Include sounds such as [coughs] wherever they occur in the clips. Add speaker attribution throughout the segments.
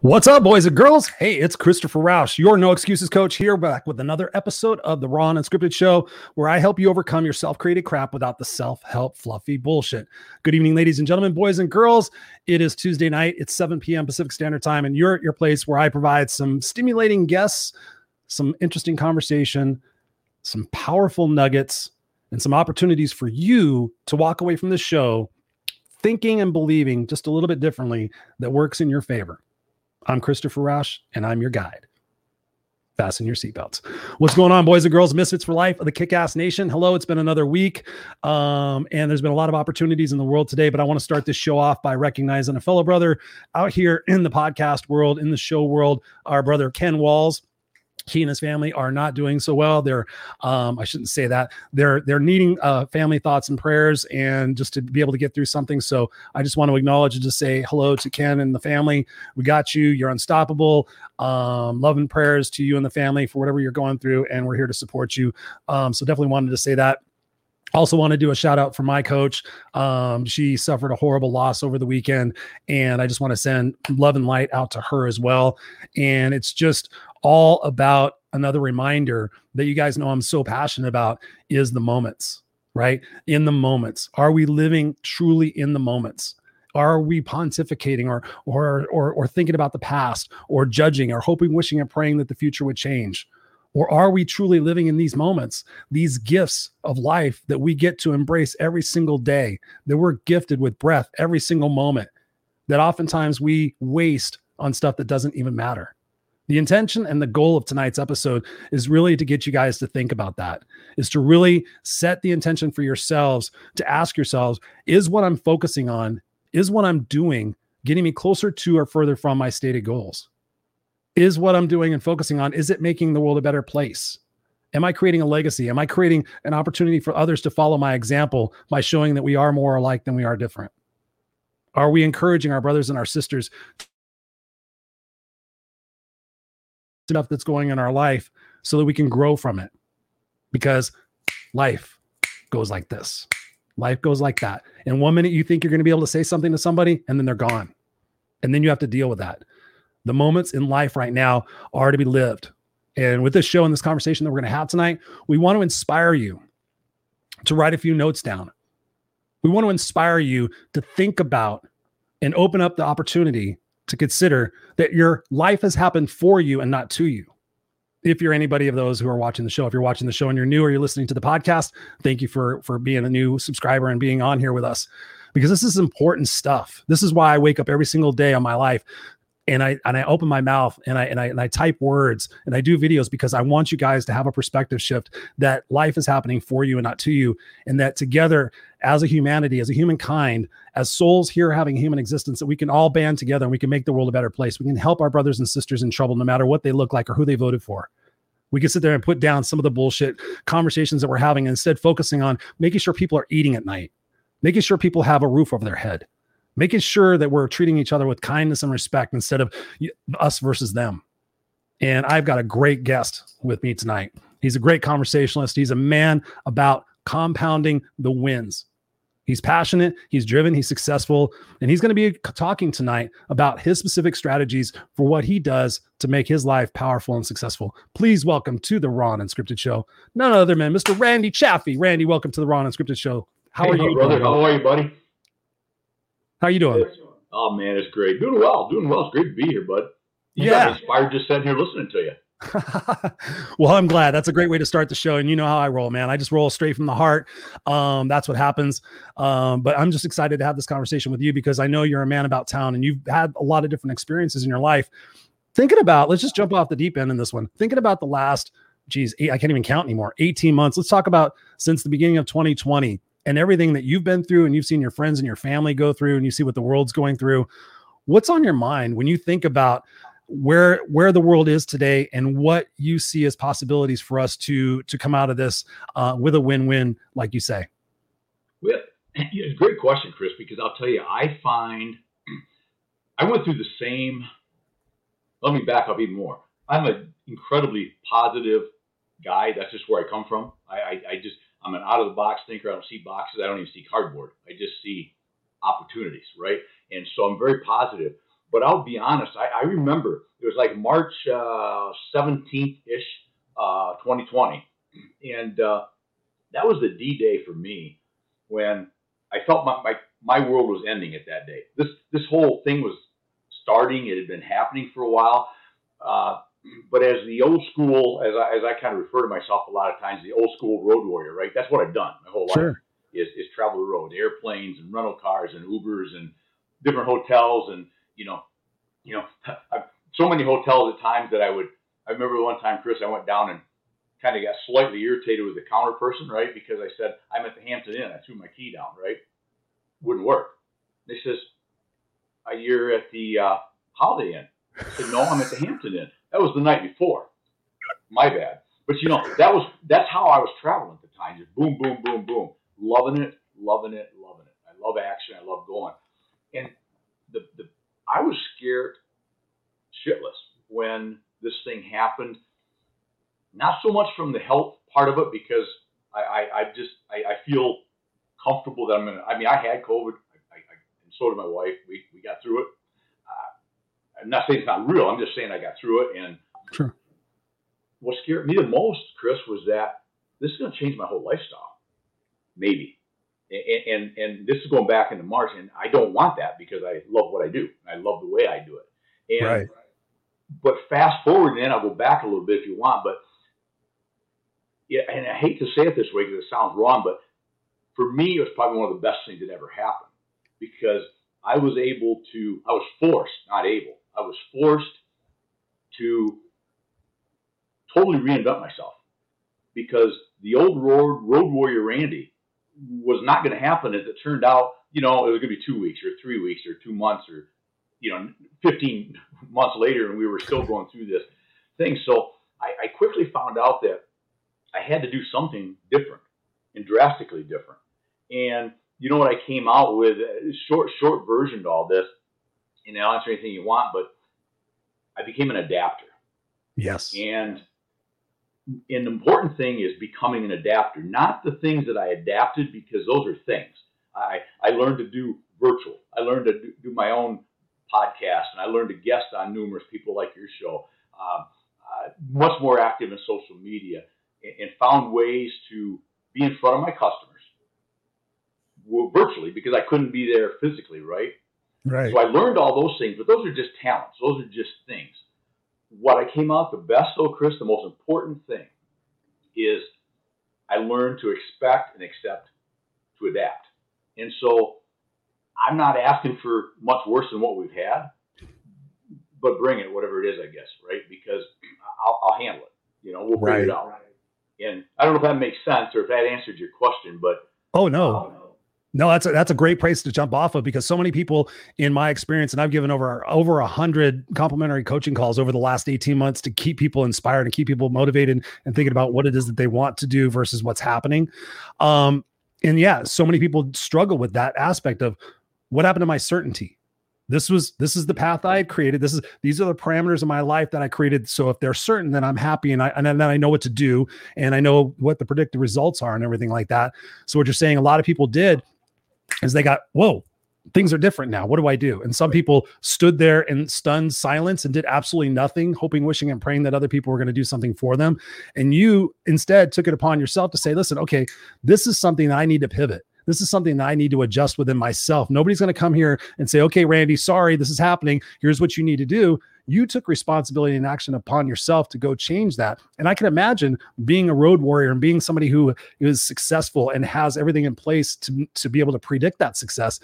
Speaker 1: What's up, boys and girls? Hey, it's Christopher Roush, your No Excuses coach, here back with another episode of the Raw and Unscripted Show, where I help you overcome your self created crap without the self help fluffy bullshit. Good evening, ladies and gentlemen, boys and girls. It is Tuesday night. It's 7 p.m. Pacific Standard Time, and you're at your place where I provide some stimulating guests, some interesting conversation, some powerful nuggets, and some opportunities for you to walk away from the show thinking and believing just a little bit differently that works in your favor. I'm Christopher Roush, and I'm your guide. Fasten your seatbelts. What's going on, boys and girls? Misfits for life of the Kick Ass Nation. Hello, it's been another week, um, and there's been a lot of opportunities in the world today. But I want to start this show off by recognizing a fellow brother out here in the podcast world, in the show world, our brother Ken Walls he and his family are not doing so well. They're, um, I shouldn't say that. They're they're needing uh, family thoughts and prayers, and just to be able to get through something. So I just want to acknowledge and just say hello to Ken and the family. We got you. You're unstoppable. Um, love and prayers to you and the family for whatever you're going through, and we're here to support you. Um, so definitely wanted to say that. Also, want to do a shout out for my coach. Um, she suffered a horrible loss over the weekend, and I just want to send love and light out to her as well. And it's just all about another reminder that you guys know I'm so passionate about is the moments, right? In the moments. Are we living truly in the moments? Are we pontificating or or or or thinking about the past or judging or hoping, wishing, and praying that the future would change? Or are we truly living in these moments, these gifts of life that we get to embrace every single day, that we're gifted with breath every single moment, that oftentimes we waste on stuff that doesn't even matter? The intention and the goal of tonight's episode is really to get you guys to think about that, is to really set the intention for yourselves to ask yourselves, is what I'm focusing on, is what I'm doing getting me closer to or further from my stated goals? Is what I'm doing and focusing on, is it making the world a better place? Am I creating a legacy? Am I creating an opportunity for others to follow my example by showing that we are more alike than we are different? Are we encouraging our brothers and our sisters stuff that's going in our life so that we can grow from it. Because life goes like this. Life goes like that. And one minute you think you're going to be able to say something to somebody, and then they're gone. And then you have to deal with that. The moments in life right now are to be lived. And with this show and this conversation that we're going to have tonight, we want to inspire you to write a few notes down. We want to inspire you to think about and open up the opportunity to consider that your life has happened for you and not to you. If you're anybody of those who are watching the show, if you're watching the show and you're new or you're listening to the podcast, thank you for for being a new subscriber and being on here with us because this is important stuff. This is why I wake up every single day on my life and I and I open my mouth and I and I and I type words and I do videos because I want you guys to have a perspective shift that life is happening for you and not to you, and that together as a humanity, as a humankind, as souls here having human existence, that we can all band together and we can make the world a better place. We can help our brothers and sisters in trouble, no matter what they look like or who they voted for. We can sit there and put down some of the bullshit conversations that we're having, instead focusing on making sure people are eating at night, making sure people have a roof over their head making sure that we're treating each other with kindness and respect instead of us versus them. And I've got a great guest with me tonight. He's a great conversationalist. He's a man about compounding the wins. He's passionate, he's driven, he's successful, and he's going to be talking tonight about his specific strategies for what he does to make his life powerful and successful. Please welcome to the Raw Unscripted Show, none other than Mr. Randy Chaffee. Randy, welcome to the Raw Unscripted Show.
Speaker 2: How hey, are you, brother? How are you, buddy?
Speaker 1: How you doing?
Speaker 2: Oh man, it's great. Doing well. Doing well. It's great to be here, bud. You
Speaker 1: yeah.
Speaker 2: inspired just sitting here listening to you. [laughs]
Speaker 1: well, I'm glad. That's a great way to start the show. And you know how I roll, man. I just roll straight from the heart. Um, that's what happens. Um, but I'm just excited to have this conversation with you because I know you're a man about town and you've had a lot of different experiences in your life. Thinking about, let's just jump off the deep end in this one. Thinking about the last, geez, eight, I can't even count anymore, 18 months. Let's talk about since the beginning of 2020 and everything that you've been through and you've seen your friends and your family go through and you see what the world's going through what's on your mind when you think about where where the world is today and what you see as possibilities for us to to come out of this uh, with a win-win, like you say.
Speaker 2: Well, it's a great question, Chris, because I'll tell you, I find I went through the same. Let me back up even more. I'm an incredibly positive guy. That's just where I come from. I, I, I just I'm an out of the box thinker. I don't see boxes. I don't even see cardboard. I just see opportunities, right? And so I'm very positive. But I'll be honest. I, I remember it was like March uh, 17th ish, uh, 2020, and uh, that was the D day for me when I felt my, my my world was ending at that day. This this whole thing was starting. It had been happening for a while. But as the old school, as I, as I kind of refer to myself a lot of times, the old school road warrior, right? That's what I've done my whole
Speaker 1: Sure.
Speaker 2: life is, is travel the road, airplanes and rental cars and Ubers and different hotels and you know, you know, [laughs] I've, so many hotels at times that I would. I remember one time, Chris, I went down and kind of got slightly irritated with the counter person, right? Because I said I'm at the Hampton Inn. I threw my key down, right? Wouldn't work. They says, uh, "You're at the uh, Holiday Inn." I said, "No, I'm at the Hampton Inn." That was the night before. My bad. But you know, that was that's how I was traveling at the time. Just boom, boom, boom, boom, loving it, loving it, loving it. I love action. I love going. And the the I was scared shitless when this thing happened. Not so much from the health part of it because I I, I just I, I feel comfortable that I'm gonna. I mean, I had COVID. I, I, and so did my wife. We we got through it. I'm not saying it's not real. I'm just saying I got through it. And
Speaker 1: Sure.
Speaker 2: what scared me the most, Chris, was that this is going to change my whole lifestyle. Maybe. And, and and this is going back into March, and I don't want that because I love what I do. I love the way I do it. And
Speaker 1: Right.
Speaker 2: but fast forward, and then I'll go back a little bit if you want. But yeah, and I hate to say it this way because it sounds wrong, but for me, it was probably one of the best things that ever happened because I was able to, I was forced, not able, I was forced to totally reinvent myself because the old road, road warrior Randy was not going to happen as it turned out. You know, it was going to be two weeks or three weeks or two months or, you know, 15 [laughs] months later, and we were still going through this thing. So I, I quickly found out that I had to do something different and drastically different. And you know what I came out with? Short, short version to all this, and I'll answer anything you want, but I became an adapter.
Speaker 1: Yes.
Speaker 2: And an important thing is becoming an adapter, not the things that I adapted because those are things. I, I learned to do virtual. I learned to do, do my own podcast, and I learned to guest on numerous people like your show. Um, uh, much more active in social media, and, and found ways to be in front of my customers well, virtually because I couldn't be there physically, right?
Speaker 1: Right.
Speaker 2: So I learned all those things, but those are just talents. Those are just things. What I came out the best, though, Chris, the most important thing is I learned to expect and accept to adapt. And so I'm not asking for much worse than what we've had, but bring it, whatever it is, I guess, right? Because I'll, I'll handle it. You know, we'll figure
Speaker 1: Right.
Speaker 2: it out. And I don't know if that makes sense or if that answered your question, but
Speaker 1: Oh no. No, that's a, that's a great place to jump off of because so many people, in my experience, and I've given over over a hundred complimentary coaching calls over the last eighteen months to keep people inspired and keep people motivated and thinking about what it is that they want to do versus what's happening. Um, and yeah, so many people struggle with that aspect of what happened to my certainty. This was this is the path I had created. This is these are the parameters of my life that I created. So if they're certain, then I'm happy and I and then I know what to do and I know what the predicted results are and everything like that. So what you're saying, a lot of people did is they got whoa things are different now what do i do and some people stood there in stunned silence and did absolutely nothing hoping wishing and praying that other people were going to do something for them and you instead took it upon yourself to say listen okay this is something that i need to pivot this is something that I need to adjust within myself. Nobody's going to come here and say, okay, Randy, sorry, this is happening. Here's what you need to do. You took responsibility and action upon yourself to go change that. And I can imagine being a road warrior and being somebody who is successful and has everything in place to, to be able to predict that success.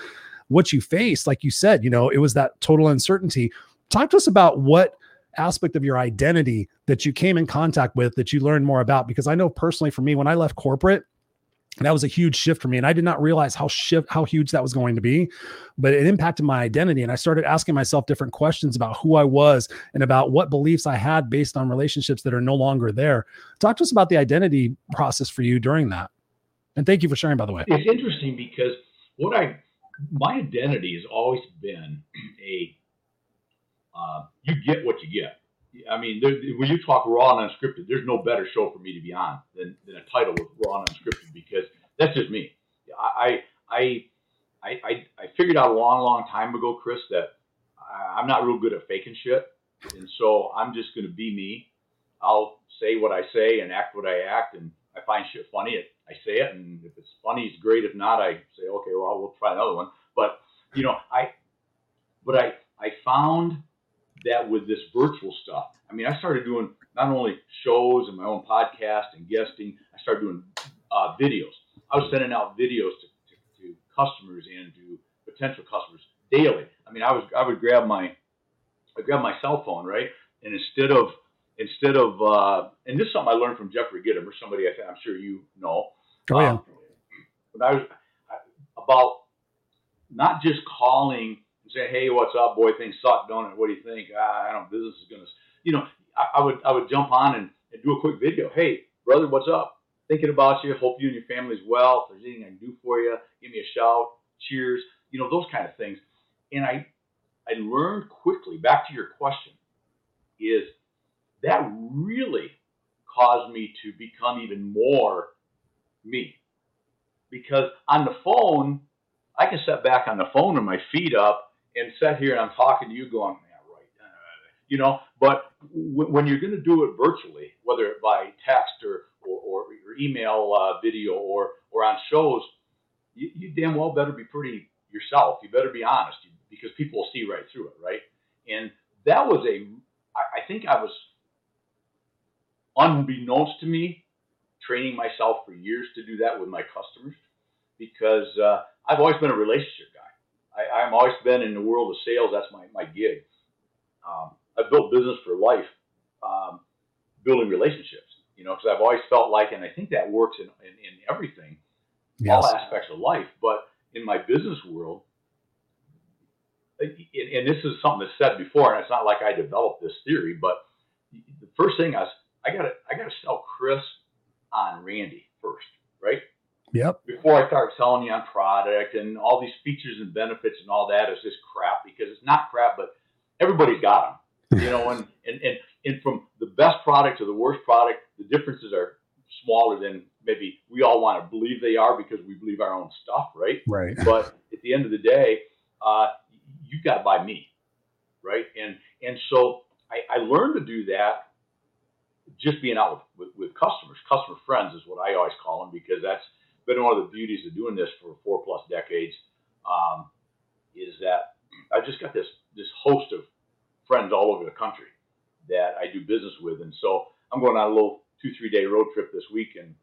Speaker 1: What you faced, like you said, you know, it was that total uncertainty. Talk to us about what aspect of your identity that you came in contact with that you learned more about. Because I know personally for me, when I left corporate, that was a huge shift for me and i did not realize how shift how huge that was going to be but it impacted my identity and i started asking myself different questions about who i was and about what beliefs i had based on relationships that are no longer there. Talk to us about the identity process for you during that and thank you for sharing by the way.
Speaker 2: It's interesting because what i my identity has always been a uh, you get what you get I mean, there, when you talk raw and unscripted, there's no better show for me to be on than, than a title with raw and unscripted because that's just me. I, I, I, I, I figured out a long, long time ago, Chris, that I'm not real good at faking shit. And so I'm just going to be me. I'll say what I say and act what I act. And I find shit funny. I say it. And if it's funny, it's great. If not, I say, okay, well, we'll try another one. But, you know, I, but I, I found that with this virtual stuff. I mean, I started doing not only shows and my own podcast and guesting, I started doing uh, videos. I was sending out videos to, to, to, customers and to potential customers daily. I mean, I was I would grab my I grab my cell phone right, and instead of instead of uh, and this is something I learned from Jeffrey Gitomer, somebody I, am sure you know.
Speaker 1: Oh yeah. Um,
Speaker 2: but I was about not just calling say, "Hey, what's up, boy? Things suck, don't it? What do you think? Ah, I don't. Business is gonna, you know." I, I would I would jump on and, and do a quick video. Hey, brother, what's up? Thinking about you. Hope you and your family's well. If there's anything I can do for you, give me a shout. Cheers. You know those kind of things. And I I learned quickly. Back to your question, is that really caused me to become even more me because on the phone I can sit back on the phone with my feet up and sit here and I'm talking to you going, yeah, right. Uh, you know, but w- when you're going to do it virtually, whether by text or, or, or, email uh, video or, or on shows, you, you, damn well better be pretty yourself. You better be honest because people will see right through it, right? And that was a, I, I think I was, unbeknownst to me, training myself for years to do that with my customers because uh, I've always been a relationship guy. I, I'm always been in the world of sales. That's my, my gig. Um, I've built business for life, um, building relationships, you know, because I've always felt like, and I think that works in, in, in everything, yes. all aspects of life. But in my business world, and this is something that's said before, and it's not like I developed this theory, but the first thing I got to I got to sell Chris on Randy first, right?
Speaker 1: Yep.
Speaker 2: Before I start selling you on product and all these features and benefits and all that is just crap because it's not crap, but everybody's got them, [laughs] you know, and, and, and, and from the best product to the worst product, the differences are smaller than maybe we all want to believe they are because we believe our own stuff, right?
Speaker 1: Right. [laughs]
Speaker 2: But at the end of the day, uh, you got to buy me, right? And and so I, I learned to do that just being out with, with, with customers, customer friends is what I always call them because that's been one of the beauties of doing this for four plus decades um, is that I just got this this host of friends all over the country that I do business with, and so I'm going on a little two three day road trip this week, and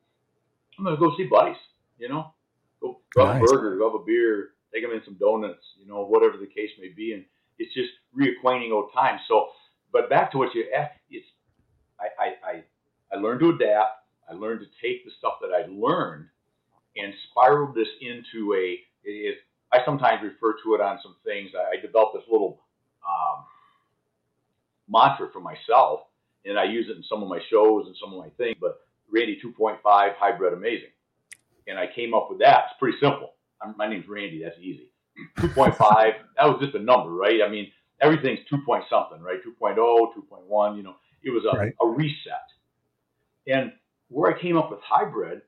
Speaker 2: I'm going to go see buddies. You know, go grab nice. a burger, grab a beer, take them in some donuts, you know, whatever the case may be, and it's just reacquainting old times. So, but back to what you asked, it's I I I, I learned to adapt. I learned to take the stuff that I learned and spiraled this into a. It, I sometimes refer to it on some things. I, I developed this little um, mantra for myself, and I use it in some of my shows and some of my things. But Randy 2.5 hybrid amazing, and I came up with that. It's pretty simple. I'm, my name's Randy. That's easy. 2.5. [laughs] that was just a number, right? I mean, everything's 2 point something, right? 2.0, 2.1. You know, it was a, right. a reset. And where I came up with hybrid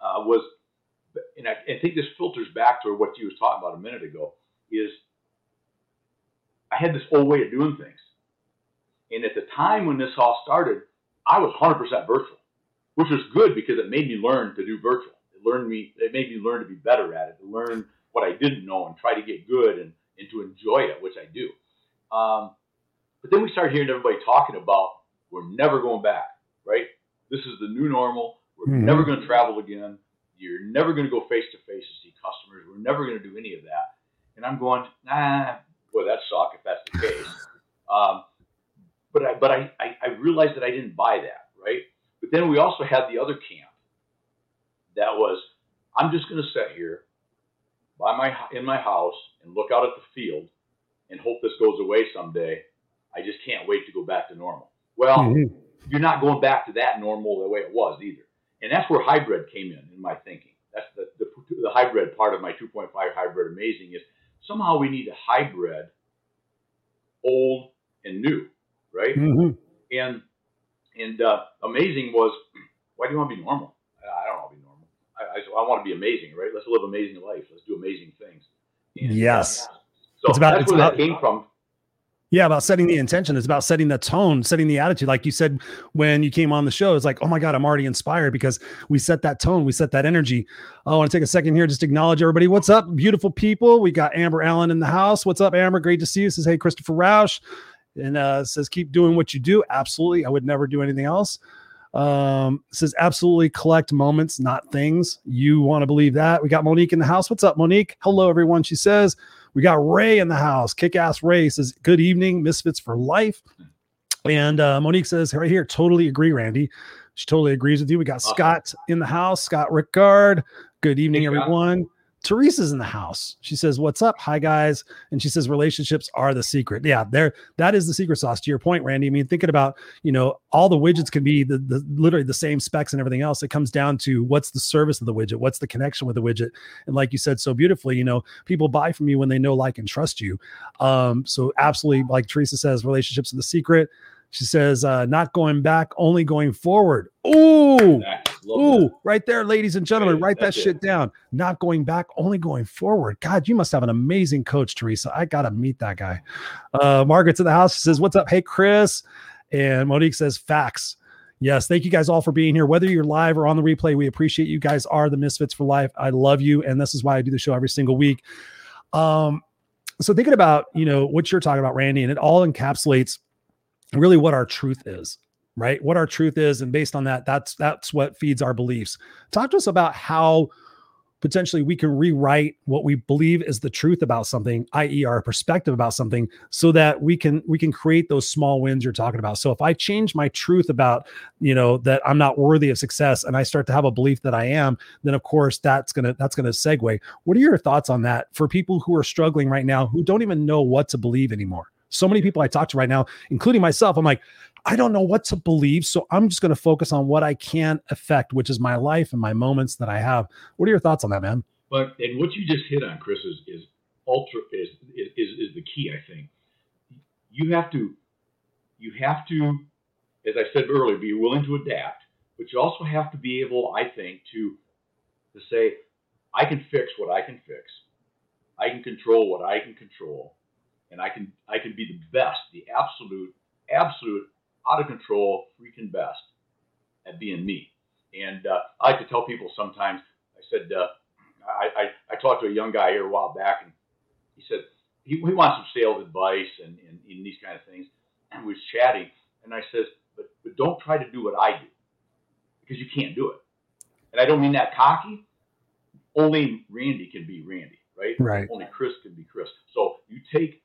Speaker 2: uh, was, and I, I, think this filters back to what you was talking about a minute ago, is I had this old way of doing things. And at the time when this all started, I was 100% virtual, which was good because it made me learn to do virtual. It learned me, it made me learn to be better at it, to learn what I didn't know and try to get good and, and to enjoy it, which I do. Um, but then we started hearing everybody talking about we're never going back, right? This is the new normal. We're mm-hmm. never going to travel again. You're never going to go face to face to see customers. We're never going to do any of that. And I'm going, nah, boy, that suck if that's the case. [laughs] Um, but I, but I, I, I realized that I didn't buy that, right? But then we also had the other camp that was, I'm just going to sit here by my in my house and look out at the field and hope this goes away someday. I just can't wait to go back to normal. Well, mm-hmm. you're not going back to that normal the way it was either. And that's where hybrid came in in my thinking. That's the, the, the hybrid part of my 2.5 hybrid amazing is somehow we need a hybrid old and new, right? Mm-hmm. And and uh, amazing was why do you want to be normal? I don't want to be normal. I, I, I want to be amazing, right? Let's live amazing life. Let's do amazing things.
Speaker 1: And, yes.
Speaker 2: Uh, so it's about, that's it's where about, that came from.
Speaker 1: Yeah, about setting the intention. It's about setting the tone, setting the attitude. Like you said when you came on the show, it's like, oh my God, I'm already inspired because we set that tone, we set that energy. Oh, I want to take a second here, just acknowledge everybody. What's up, beautiful people? We got Amber Allen in the house. What's up, Amber? Great to see you. Says, hey, Christopher Roush. And uh, says, keep doing what you do. Absolutely. I would never do anything else. Um, says absolutely collect moments, not things. You want to believe that? We got Monique in the house. What's up, Monique? Hello, everyone. She says, we got Ray in the house. Kick ass Ray says, Good evening, Misfits for life. And uh, Monique says, Right here, totally agree, Randy. She totally agrees with you. We got awesome. Scott in the house, Scott Rickard. Good evening, everyone. Teresa's in the house. She says, "What's up? Hi guys." And she says, "Relationships are the secret." Yeah, there that is the secret sauce to your point, Randy. I mean, thinking about, you know, all the widgets can be the, the literally the same specs and everything else. It comes down to what's the service of the widget, what's the connection with the widget. And like you said so beautifully, you know, people buy from you when they know, like, and trust you. Um, so absolutely, like Teresa says, relationships are the secret. She says, uh, not going back, only going forward. Ooh, ooh, that. right there, ladies and gentlemen, write that shit down. Not going back, only going forward. God, you must have an amazing coach, Teresa. I got to meet that guy. Uh, Margaret's in the house. She says, What's up? Hey, Chris. And Monique says, Facts. Yes, thank you guys all for being here. Whether you're live or on the replay, we appreciate you guys are the Misfits for life. I love you, and this is why I do the show every single week. Um, so thinking about you know what you're talking about, Randy, and it all encapsulates really what our truth is right? What our truth is and based on that that's that's what feeds our beliefs. Talk to us about how potentially we can rewrite what we believe is the truth about something i.e our perspective about something so that we can we can create those small wins you're talking about. So if i change my truth about you know that i'm not worthy of success and i start to have a belief that i am then of course that's gonna that's gonna segue. What are your thoughts on that for people who are struggling right now who don't even know what to believe anymore so many people I talk to right now, including myself, I'm like, I don't know what to believe. So I'm just going to focus on what I can affect, which is my life and my moments that I have. What are your thoughts on that, man?
Speaker 2: But and what you just hit on, Chris, is, is ultra is, is is the key. I think you have to you have to, as I said earlier, be willing to adapt, but you also have to be able, I think, to to say, I can fix what I can fix. I can control what I can control and I can I can be the best, the absolute, absolute, out of control, freaking best at being me. And uh, I like to tell people sometimes. I said uh, I, I, I talked to a young guy here a while back, and he said he, he wants some sales advice and, and, and these kind of things. And we was chatting, and I says, but but don't try to do what I do because you can't do it. And I don't mean that cocky. Only Randy can be Randy, right?
Speaker 1: Right.
Speaker 2: Only Chris can be Chris. So you take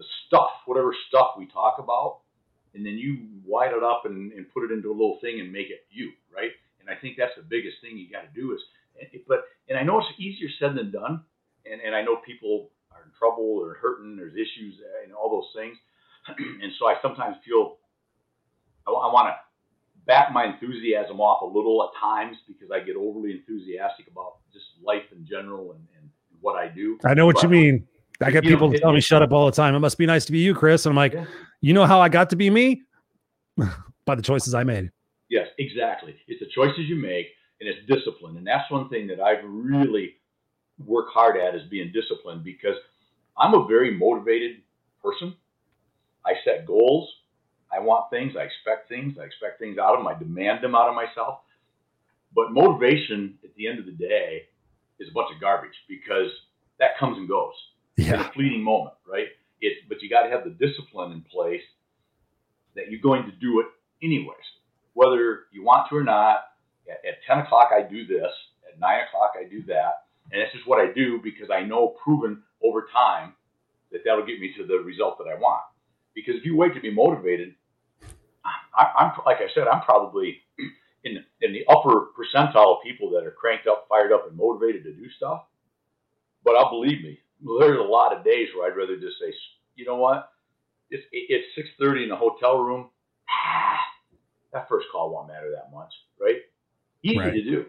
Speaker 2: the stuff, whatever stuff we talk about, and then you white it up and, and put it into a little thing and make it you, right? And I think that's the biggest thing you got to do is, eh, eh, but and I know it's easier said than done, and and I know people are in trouble or hurting, there's issues eh, and all those things, [clears throat] and so I sometimes feel I, I want to back my enthusiasm off a little at times because I get overly enthusiastic about just life in general and, and what I do.
Speaker 1: I know what but, you mean. I get people know, tell me shut up all the time. It must be nice to be you, Chris. And I'm like, yeah. you know how I got to be me? [laughs] By the choices I made.
Speaker 2: Yes, exactly. It's the choices you make and it's discipline. And that's one thing that I've really worked hard at is being disciplined because I'm a very motivated person. I set goals. I want things. I expect things. I expect things out of them. I demand them out of myself. But motivation at the end of the day is a bunch of garbage because that comes and goes yeah. a fleeting moment, right? It's but you got to have the discipline in place that you're going to do it anyways, whether you want to or not. At, at 10 o'clock, I do this. At 9 o'clock, I do that. And it's just what I do because I know proven over time that that'll get me to the result that I want. Because if you wait to be motivated, I, am like I said, I'm probably in in the upper percentile of people that are cranked up, fired up, and motivated to do stuff. But I'll believe me, there's a lot of days where I'd rather just say, you know what, it's it's six thirty in the hotel room. Ah, that first call won't matter that much, right? Easy
Speaker 1: Right.
Speaker 2: to do.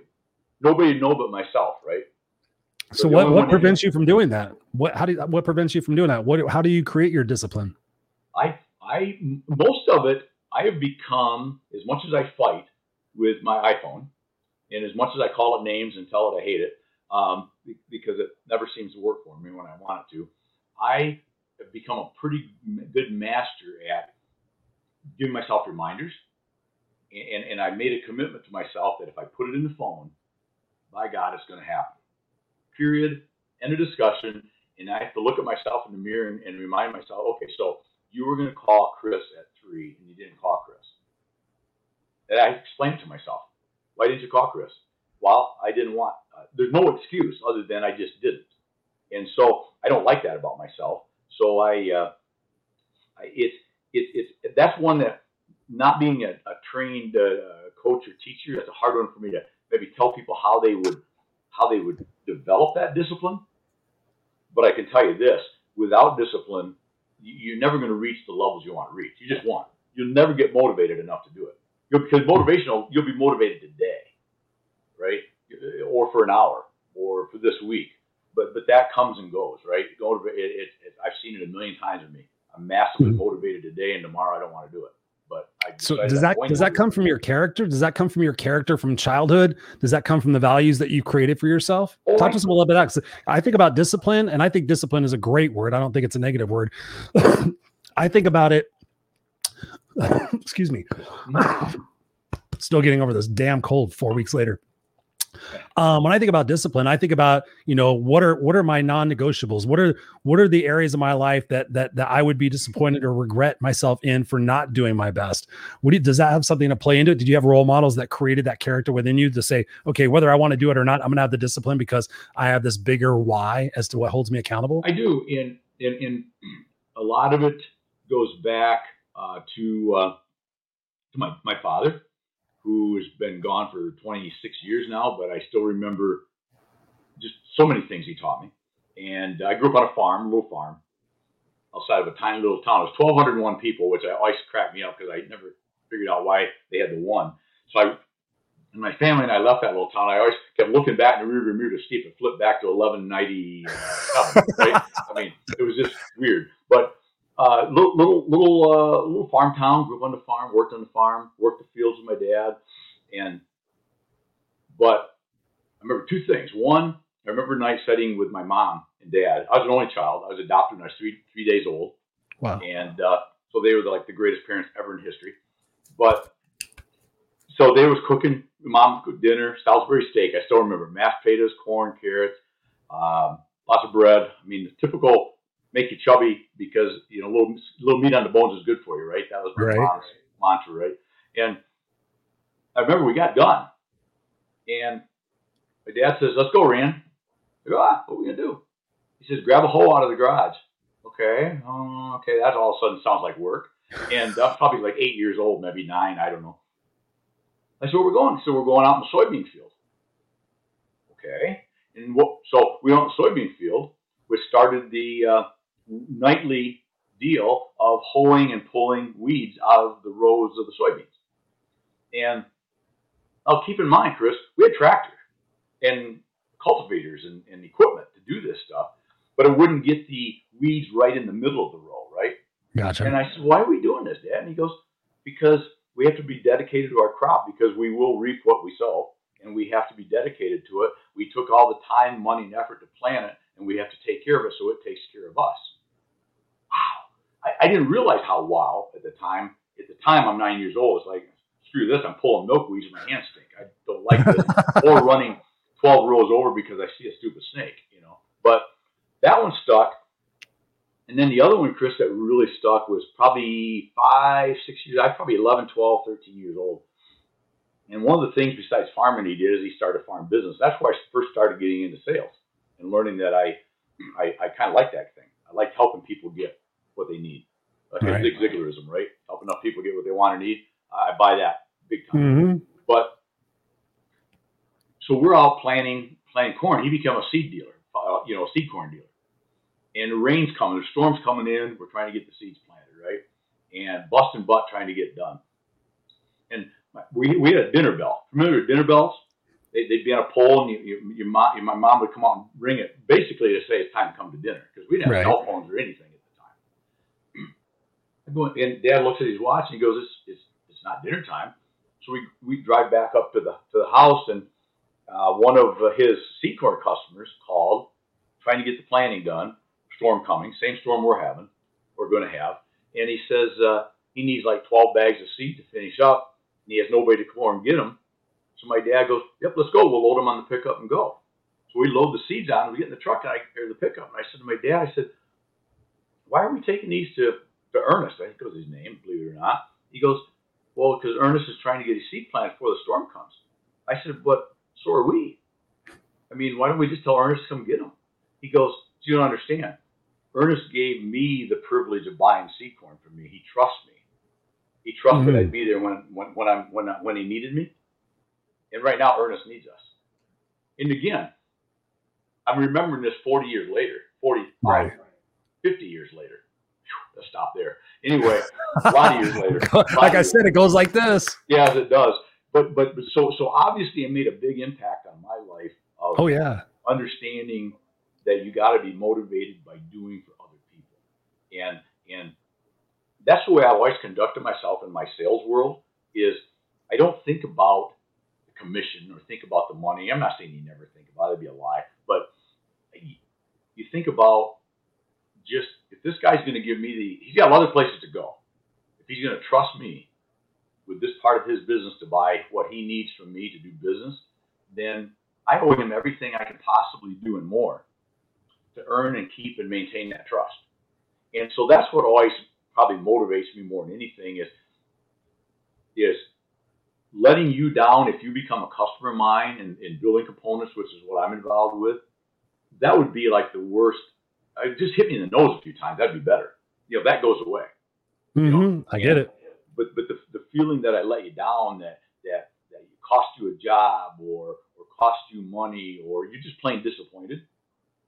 Speaker 2: Nobody know but myself, right?
Speaker 1: So
Speaker 2: the
Speaker 1: what, what prevents you from doing that? What how do you, what prevents you from doing that? What how do you create your discipline?
Speaker 2: I, I, most of it, I have become as much as I fight with my iPhone, and as much as I call it names and tell it I hate it, um, because it never seems to work for me when I want it to. I have become a pretty good master at giving myself reminders, and, and I made a commitment to myself that if I put it in the phone, by God, it's going to happen. Period. End of discussion. And I have to look at myself in the mirror and, and remind myself, okay, so you were going to call Chris at three and you didn't call Chris. And I explained to myself, why didn't you call Chris? Well, I didn't want, uh, there's no excuse other than I just didn't. And so I don't like that about myself. So I, uh, it's, it's, it's, that's one that not being a, a trained uh, coach or teacher, that's a hard one for me to maybe tell people how they would, how they would develop that discipline. But I can tell you this, without discipline, you- you're never going to reach the levels you want to reach. You just won't. You'll never get motivated enough to do it. Because motivational, you'll be motivated today, right? Or for an hour, or for this week. But but that comes and goes, right? Motiva- It, it, it, I've seen it a million times with me. I'm massively
Speaker 1: Mhm.
Speaker 2: motivated today, and tomorrow I don't want to do it. But I
Speaker 1: So does that does that come from your character? Does that come from your character from childhood? Does that come from the values that you created for yourself?
Speaker 2: Oh,
Speaker 1: Talk to us a little bit about. I think about discipline, and I think discipline is a great word. I don't think it's a negative word. [coughs] I think about it. [coughs] excuse me. [coughs] Still getting over this damn cold four weeks later. Um, when I think about discipline, I think about you know what are what are my non-negotiables? What are what are the areas of my life that that that I would be disappointed or regret myself in for not doing my best? What do does that have something to play into it? Did you have role models that created that character within you to say, okay, whether I want to do it or not, I'm going to have the discipline because I have this bigger why as to what holds me accountable?
Speaker 2: I do, and and, and a lot of it goes back uh, to uh, to my my father, who has been gone for 26 years now, but I still remember just so many things he taught me. And I grew up on a farm, a little farm, outside of a tiny little town. It was 1,201 people, which I always cracked me up because I never figured out why they had the one. So I, and my family and I left that little town. I always kept looking back in the rearview mirror to see if it flipped back to 1197. right? [laughs] I mean, it was just weird. But uh, little little little uh, little farm town. Grew up on the farm. Worked on the farm. Worked the fields with my dad. And but I remember two things. One, I remember a night setting with my mom and dad. I was an only child. I was adopted when I was three three days old
Speaker 1: Wow.
Speaker 2: and uh, so they were like the greatest parents ever in history. But so they was cooking. Mom cooked dinner, Salisbury steak. I still remember mashed potatoes, corn, carrots, um, lots of bread. I mean, the typical make you chubby because you know a little little meat on the bones is good for you, right? That was my
Speaker 1: Right.
Speaker 2: mom's mantra, right? And I remember we got done, and my dad says, "Let's go, Rand." I go, ah, what are we gonna do? He says, "Grab a hoe out of the garage." Okay, oh, okay, that all of a sudden sounds like work. And I'm probably like eight years old, maybe nine, I don't know. I said, where we're going? So we're going out in the soybean field. Okay. And what, so we went in the soybean field, which started the uh, nightly deal of hoeing and pulling weeds out of the rows of the soybeans. And now keep in mind, Chris, we had tractors and cultivators and, and equipment to do this stuff, but it wouldn't get the weeds right in the middle of the row, right?
Speaker 1: Gotcha.
Speaker 2: And I said, why are we doing this, Dad? And he goes, because we have to be dedicated to our crop because we will reap what we sow and we have to be dedicated to it. We took all the time, money, and effort to plant it and we have to take care of it so it takes care of us. I, I didn't realize how wow at the time. At the time, I'm nine years old. It's like, screw this. I'm pulling milkweeds and my hands stink. I don't like this. [laughs] or running 12 rows over because I see a stupid snake, you know. But that one stuck. And then the other one, Chris, that really stuck was probably five, six years. I was probably 11, 12, 13 years old. And one of the things besides farming he did is he started a farm business. That's where I first started getting into sales and learning that I, I, I kind of like that thing. I like helping people get what they need. Like
Speaker 1: Right.
Speaker 2: Zig Ziglarism, right? Helping enough people get what they want and need. I buy that big time.
Speaker 1: hmm
Speaker 2: But so we're out planting planting corn. He became a seed dealer, uh, you know, a seed corn dealer. And the rain's coming, the storm's coming in. We're trying to get the seeds planted, right? And busting butt trying to get done. And we, we had a dinner bell. Remember dinner bells? They, would be on a pole, and you, you, your mom, my mom would come out and ring it, basically to say it's time to come to dinner because we didn't have right. cell phones or anything at the time. I go, and Dad looks at his watch and he goes, "It's it's, it's not dinner time." So we we drive back up to the to the house, and uh, one of his seed corn customers called, trying to get the planting done. Storm coming, same storm we're having, we're going to have, and he says uh, he needs like 12 bags of seed to finish up, and he has nobody to come over and get them. So my dad goes, "Yep, let's go. We'll load them on the pickup and go." So we load the seeds on, and we get in the truck, and I or the pickup, and I said to my dad, I said, "Why are we taking these to to Ernest?" I think it was his name, believe it or not. He goes, "Well, because Ernest is trying to get his seed planted before the storm comes." I said, "But so are we. I mean, why don't we just tell Ernest to come get them?" He goes, "You don't understand. Ernest gave me the privilege of buying seed corn for me. He trusts me. He trusted mm-hmm. I'd be there when when when I'm when when he needed me. And right now, Ernest needs us. And again, I'm remembering this 40 years later, 45, right. 50 years later. Let's stop there. Anyway, a lot of years later. [laughs]
Speaker 1: like I said, it goes like this.
Speaker 2: Yes, it does. But but so so obviously, it made a big impact on my life. Of
Speaker 1: oh yeah,
Speaker 2: understanding that you got to be motivated by doing for other people, and and that's the way I always conducted myself in my sales world. Is I don't think about the commission or think about the money. I'm not saying you never think about it, it'd be a lie, but you think about just if this guy's going to give me the, he's got other places to go. If he's going to trust me with this part of his business to buy what he needs from me to do business, then I owe him everything I can possibly do and more to earn and keep and maintain that trust. And so that's what always probably motivates me more than anything is is letting you down if you become a customer of mine and, in building components, which is what I'm involved with, that would be like the worst. Uh, just hit me in the nose a few times. That'd be better. You know, that goes away.
Speaker 1: Mm-hmm. You know? I get it.
Speaker 2: But but the, the feeling that I let you down, that that that cost you a job or or cost you money or you're just plain disappointed,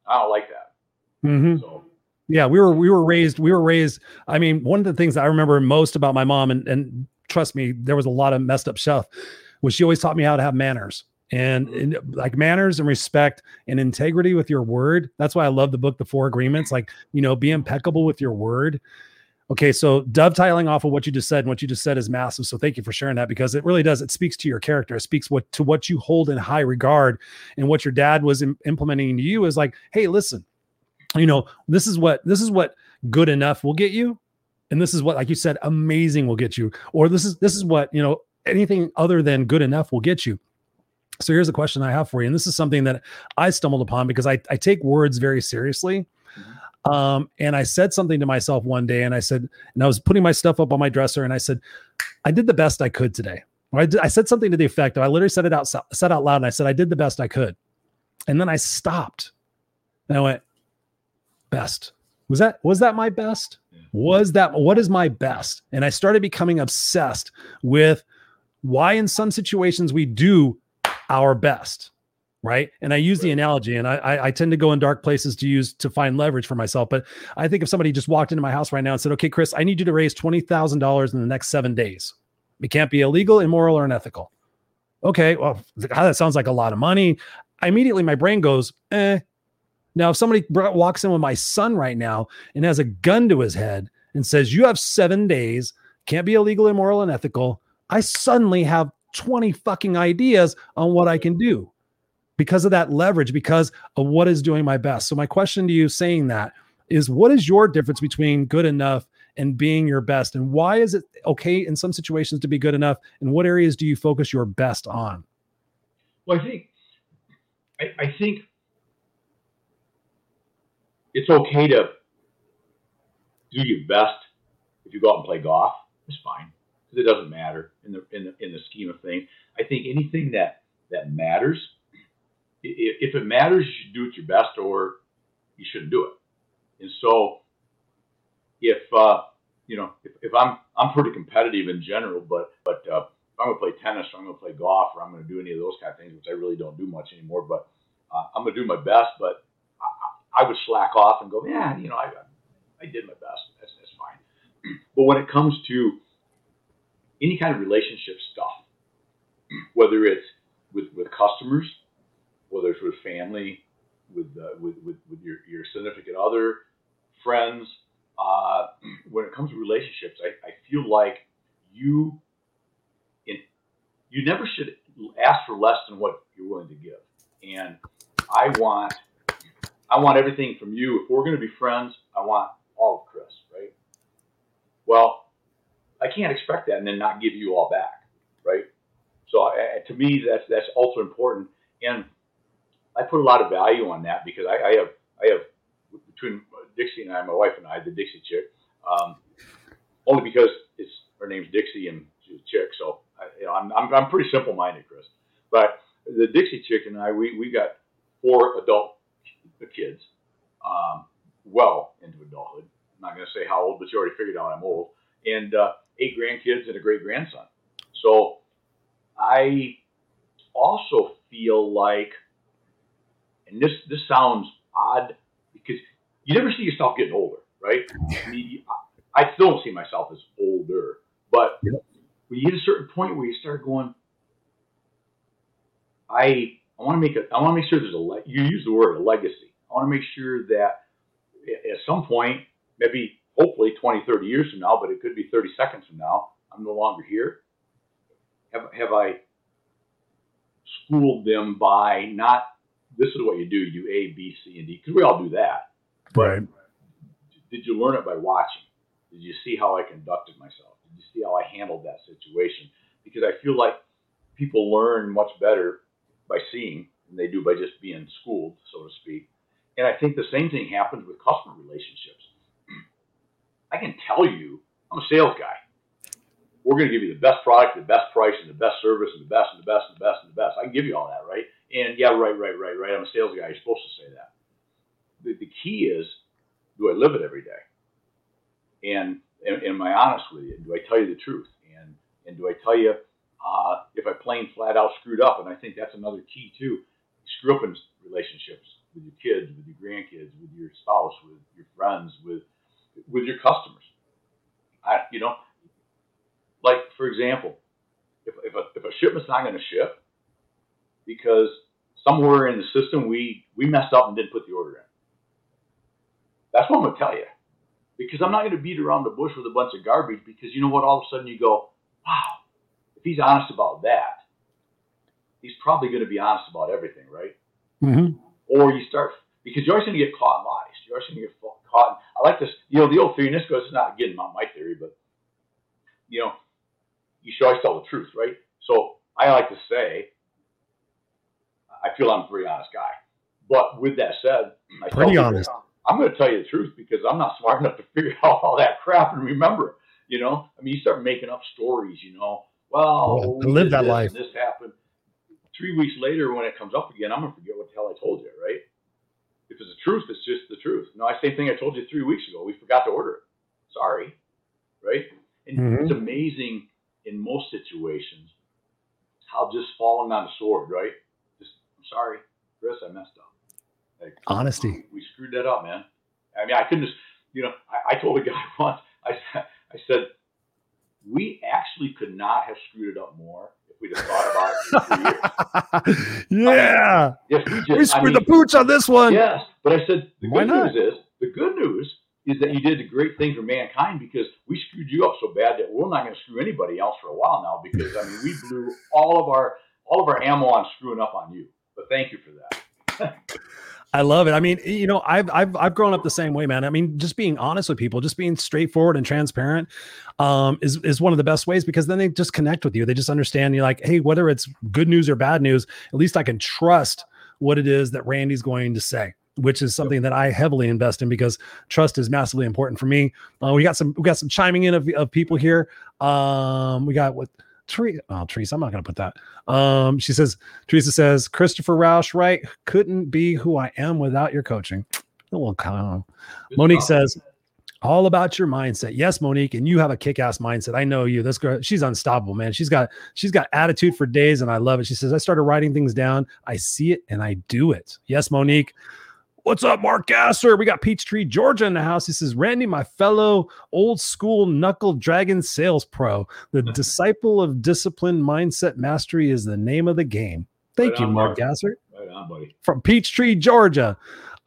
Speaker 2: I don't like that.
Speaker 1: Mm-hmm. So yeah, we were we were raised we were raised. I mean, one of the things I remember most about my mom and and trust me, there was a lot of messed up stuff. Was she always taught me how to have manners and, and, like manners and respect and integrity with your word. That's why I love the book, The Four Agreements. Like, you know, be impeccable with your word. Okay, so dovetailing off of what you just said, and what you just said is massive. So thank you for sharing that because it really does. It speaks to your character. It speaks what to what you hold in high regard, and what your dad was Im- implementing to you is like, hey, listen, you know, this is what this is what good enough will get you, and this is what like you said amazing will get you or this is this is what you know anything other than good enough will get you so here's a question i have for you and this is something that i stumbled upon because i, I take words very seriously. Mm-hmm. um, and i said something to myself one day and i said and i was putting my stuff up on my dresser and i said i did the best i could today. I, did, I said something to the effect of i literally said it out said out loud and i said i did the best i could. And then i stopped. And i went best. Was that was that my best? Was that what is my best? And i started becoming obsessed with why in some situations we do our best right? And i use the analogy and I, I tend to go in dark places to use to find leverage for myself but i think if somebody just walked into my house right now and said okay chris i need you to raise $20000 in the next seven days. It can't be illegal immoral or unethical. Okay well that sounds like a lot of money. Immediately my brain goes eh. Now, if somebody walks in with my son right now and has a gun to his head and says, You have seven days, can't be illegal, immoral, and ethical, I suddenly have 20 fucking ideas on what I can do because of that leverage, because of what is doing my best. So, my question to you saying that is what is your difference between good enough and being your best? And why is it okay in some situations to be good enough? And what areas do you focus your best on?
Speaker 2: Well, I think, I, I think it's okay to do your best if you go out and play golf. It's fine because it doesn't matter in the in the in the scheme of things. I think anything that that matters, if it matters, you should do it your best, or you shouldn't do it. And so, if uh, you know, if, if I'm I'm pretty competitive in general, but but uh, I'm going to play tennis or I'm to play golf or I'm to do any of those kind of things, which I really don't do much anymore. But uh, I'm to do my best. But I, I would slack off and go, yeah, you know, I, I did my best. That's, that's fine. [clears throat] But when it comes to any kind of relationship stuff, whether it's with, with customers, whether it's with family, with, uh, with, with, with your, your significant other, friends, uh, when it comes to relationships, I, I feel like you in, you never should ask for less than what you're willing to give. And I want I want everything from you. If we're going to be friends, I want all of Chris, right? Well, I can't expect that and then not give you all back, right? So to me, that's that's ultra important, and I put a lot of value on that because I, I have I have between Dixie and I, my wife and I, the Dixie chick, um, only because it's her name's Dixie and she's a chick. So I, you know, I'm, I'm I'm pretty simple minded, Chris. But the Dixie chick and I, we we got four adult kids, um, well into adulthood. I'm not going to say how old, but you already figured out I'm old, and uh, eight grandkids and a great grandson. So I also feel like, and this this sounds odd because you never see yourself getting older, right? I, mean, I still don't see myself as older, but when you hit a certain point where you start going, I I want to make a I want to make sure there's a le- you use the word a legacy. I want to make sure that at some point, maybe hopefully 20, 30 years from now, but it could be 30 seconds from now, I'm no longer here. Have have I schooled them by not this is what you do, you A, B, C, and D, because we all do that. But right. did you learn it by watching? Did you see how I conducted myself? Did you see how I handled that situation? Because I feel like people learn much better by seeing than they do by just being schooled, so to speak. And I think the same thing happens with customer relationships. I can tell you, I'm a sales guy. We're going to give you the best product, the best price, and the best service, and the best, and the best, and the best, and the best. I can give you all that, right? And yeah, right, right, right, right. I'm a sales guy. You're supposed to say that. The, the key is, do I live it every day? And, and am I honest with you? Do I tell you the truth? And and do I tell you uh, if I plain flat out screwed up? And I think that's another key too. screw up in relationships with your kids, with your grandkids, with your spouse, with your friends, with with your customers. I, you know, like for example, if if a, if a shipment's not going to ship because somewhere in the system we we messed up and didn't put the order in. That's what I'm gonna tell you, because I'm not gonna beat around the bush with a bunch of garbage. Because you know what? All of a sudden you go, wow, if he's honest about that, he's probably gonna be honest about everything, right?
Speaker 1: Mm-hmm.
Speaker 2: Or you start because you're always gonna get caught in lies. You're always gonna get caught. I like this. You know, the old theory. And this goes it's not getting on my theory, but you know, you should always tell the truth, right? So I like to say I feel I'm a pretty honest guy. But with that said,
Speaker 1: I pretty honest.
Speaker 2: I'm going to tell you the truth because I'm not smart enough to figure out all that crap and remember it. You know, I mean, you start making up stories. You know, well,
Speaker 1: we live that
Speaker 2: this
Speaker 1: life.
Speaker 2: This happened. Three weeks later, when it comes up again, I'm going to forget what the hell I told you. Right? If it's the truth, it's just the truth. No, I same thing I told you three weeks ago. We forgot to order it. Sorry. Right? And mm-hmm. it's amazing in most situations how just falling on the sword, right? Just I'm sorry, Chris, I messed up.
Speaker 1: Like, Honesty.
Speaker 2: We screwed that up, man. I mean, I couldn't just, you know, I, I told a guy [laughs] once, I, I said, we actually could not have screwed it up more we'd have thought about it [laughs]
Speaker 1: yeah.
Speaker 2: I mean, we, just,
Speaker 1: we screwed I mean, the pooch on this one.
Speaker 2: Yes. But I said, the Why good not? news is, the good news is that you did a great thing for mankind because we screwed you up so bad that we're not going to screw anybody else for a while now because I mean we blew all of our all of our ammo on screwing up on you. But thank you for that. [laughs]
Speaker 1: I love it. I mean, you know, I've I've I've grown up the same way, man. I mean, just being honest with people, just being straightforward and transparent, um, is is one of the best ways because then they just connect with you. They just understand you, like, hey, whether it's good news or bad news, at least I can trust what it is that Randy's going to say which is something that I heavily invest in because trust is massively important for me. Uh, we got some we got some chiming in of, of people here. Um, we got what Teresa, oh, Teresa, I'm not going to put that. Um, she says, Teresa says, Christopher Roush, right? Couldn't be who I am without your coaching. [tsk] A little of. Monique says, all about your mindset. Yes, Monique, and you have a kick-ass mindset. I know you. This girl, she's unstoppable, man. She's got she's got attitude for days, and I love it. She says, I started writing things down, I see it, and I do it. Yes, Monique. What's up, Mark Gasser? We got Peachtree, Georgia in the house. He says, Randy, my fellow old school knuckle dragon sales pro, the [laughs] disciple of discipline mindset mastery is the name of the game. Thank
Speaker 2: Right
Speaker 1: you,
Speaker 2: on,
Speaker 1: Mark. Gasser
Speaker 2: Right on, buddy.
Speaker 1: from Peachtree, Georgia.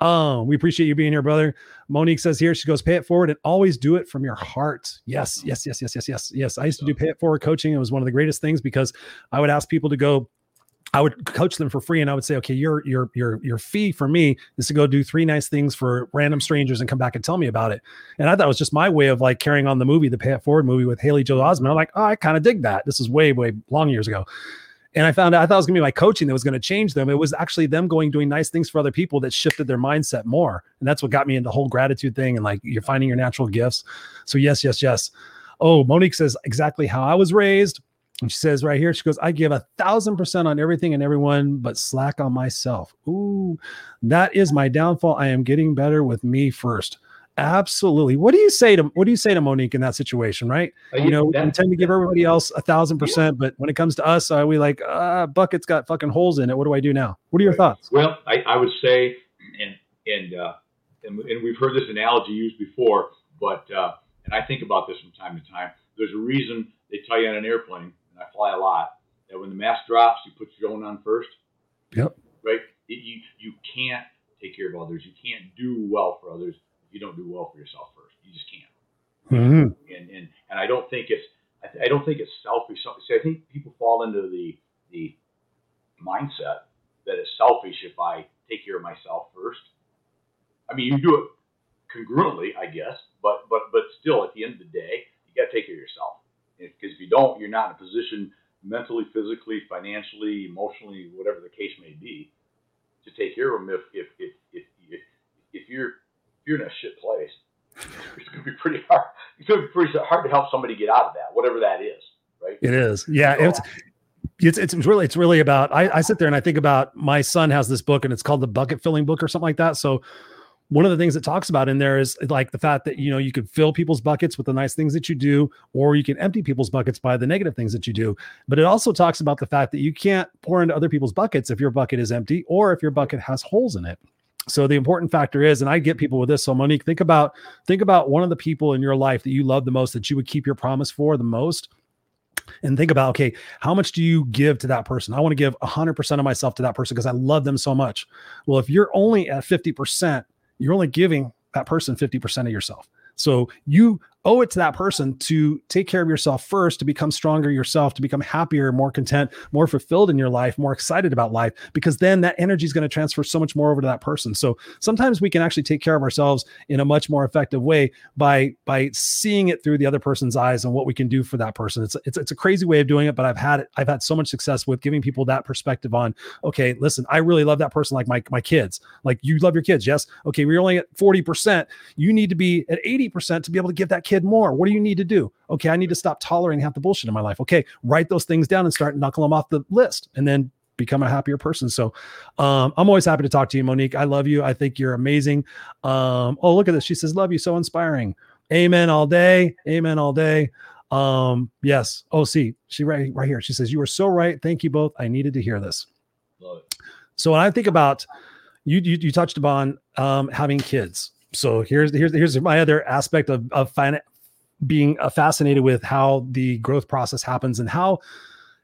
Speaker 1: Um, we appreciate you being here, brother. Monique says here, she goes, pay it forward and always do it from your heart. Yes, yes, yes, yes, yes, yes, yes. I used to do pay it forward coaching. It was one of the greatest things because I would ask people to go. I would coach them for free, and I would say, "Okay, your your your your fee for me is to go do three nice things for random strangers and come back and tell me about it." And I thought it was just my way of like carrying on the movie, the Pay It Forward movie with Haley Joel Osment. I'm like, "Oh, I kind of dig that." This is way way long years ago. And I found out I thought it was gonna be my coaching that was gonna change them. It was actually them going doing nice things for other people that shifted their mindset more. And that's what got me into the whole gratitude thing and like you're finding your natural gifts. So yes, yes, yes. Oh, Monique says exactly how I was raised. And she says right here, she goes, I give a thousand percent on everything and everyone, but slack on myself. Ooh, that is my downfall. I am getting better with me first. Absolutely. What do you say to what do you say to Monique in that situation, right?
Speaker 2: Uh,
Speaker 1: you know, we tend to give everybody else a thousand percent, but when it comes to us, uh, we like uh bucket's got fucking holes in it. What do I do now? What are your thoughts?
Speaker 2: Well, I, I would say, and and, uh, and and we've heard this analogy used before, but uh, and I think about this from time to time. There's a reason they tell you on an airplane, and I fly a lot, that when the mask drops, you put your own on first.
Speaker 1: Yep.
Speaker 2: Right. It, you you can't take care of others. You can't do well for others if you don't do well for yourself first. You just can't
Speaker 1: Mhm.
Speaker 2: and and and I don't think it's I, th- I don't think it's selfish. See, I think people fall into the the mindset that it's selfish if I take care of myself first. I mean, you do it congruently, I guess, but but but still, at the end of the day, you got to take care of yourself. Because if you don't, you're not in a position mentally, physically, financially, emotionally, whatever the case may be, to take care of them. If if if if if, if you're if you're in a shit place, [laughs] it's going to be pretty hard. It's going to be pretty hard to help somebody get out of that, whatever that is, right?
Speaker 1: It is. Yeah.
Speaker 2: So-
Speaker 1: It's it's it's really it's really about I, I sit there and I think about my son has this book and it's called the bucket filling book or something like that. So one of the things it talks about in there is like the fact that you know you could fill people's buckets with the nice things that you do, or you can empty people's buckets by the negative things that you do. But it also talks about the fact that you can't pour into other people's buckets if your bucket is empty or if your bucket has holes in it. So the important factor is, and I get people with this. So Monique, think about think about one of the people in your life that you love the most that you would keep your promise for the most and think about okay how much do you give to that person i want to give 100% of myself to that person because i love them so much well if you're only at 50% you're only giving that person 50% of yourself. So you owe it to that person to take care of yourself first to become stronger yourself to become happier more content more fulfilled in your life more excited about life because then that energy is going to transfer so much more over to that person so sometimes we can actually take care of ourselves in a much more effective way by by seeing it through the other person's eyes and what we can do for that person. It's it's it's a crazy way of doing it, but I've had it, I've had so much success with giving people that perspective on, okay, listen, I really love that person like my my kids. Like you love your kids, yes? Okay, we're only at 40%. You need to be at 80% to be able to give that kid more. What do you need to do? Okay, I need to stop tolerating half the bullshit in my life. Okay, write those things down and start knuckling them off the list and then become a happier person. So um, I'm always happy to talk to you, Monique. I love you. I think you're amazing. Um, oh, look at this. She says, Love you. So inspiring. Amen all day. Amen all day. Um, yes. Oh, see, she right, right here. She says, You were so right. Thank you both. I needed to hear this.
Speaker 2: Love it.
Speaker 1: So when I think about you, you, you touched upon um, having kids. So here's here's here's my other aspect of of fin- being uh, fascinated with how the growth process happens and how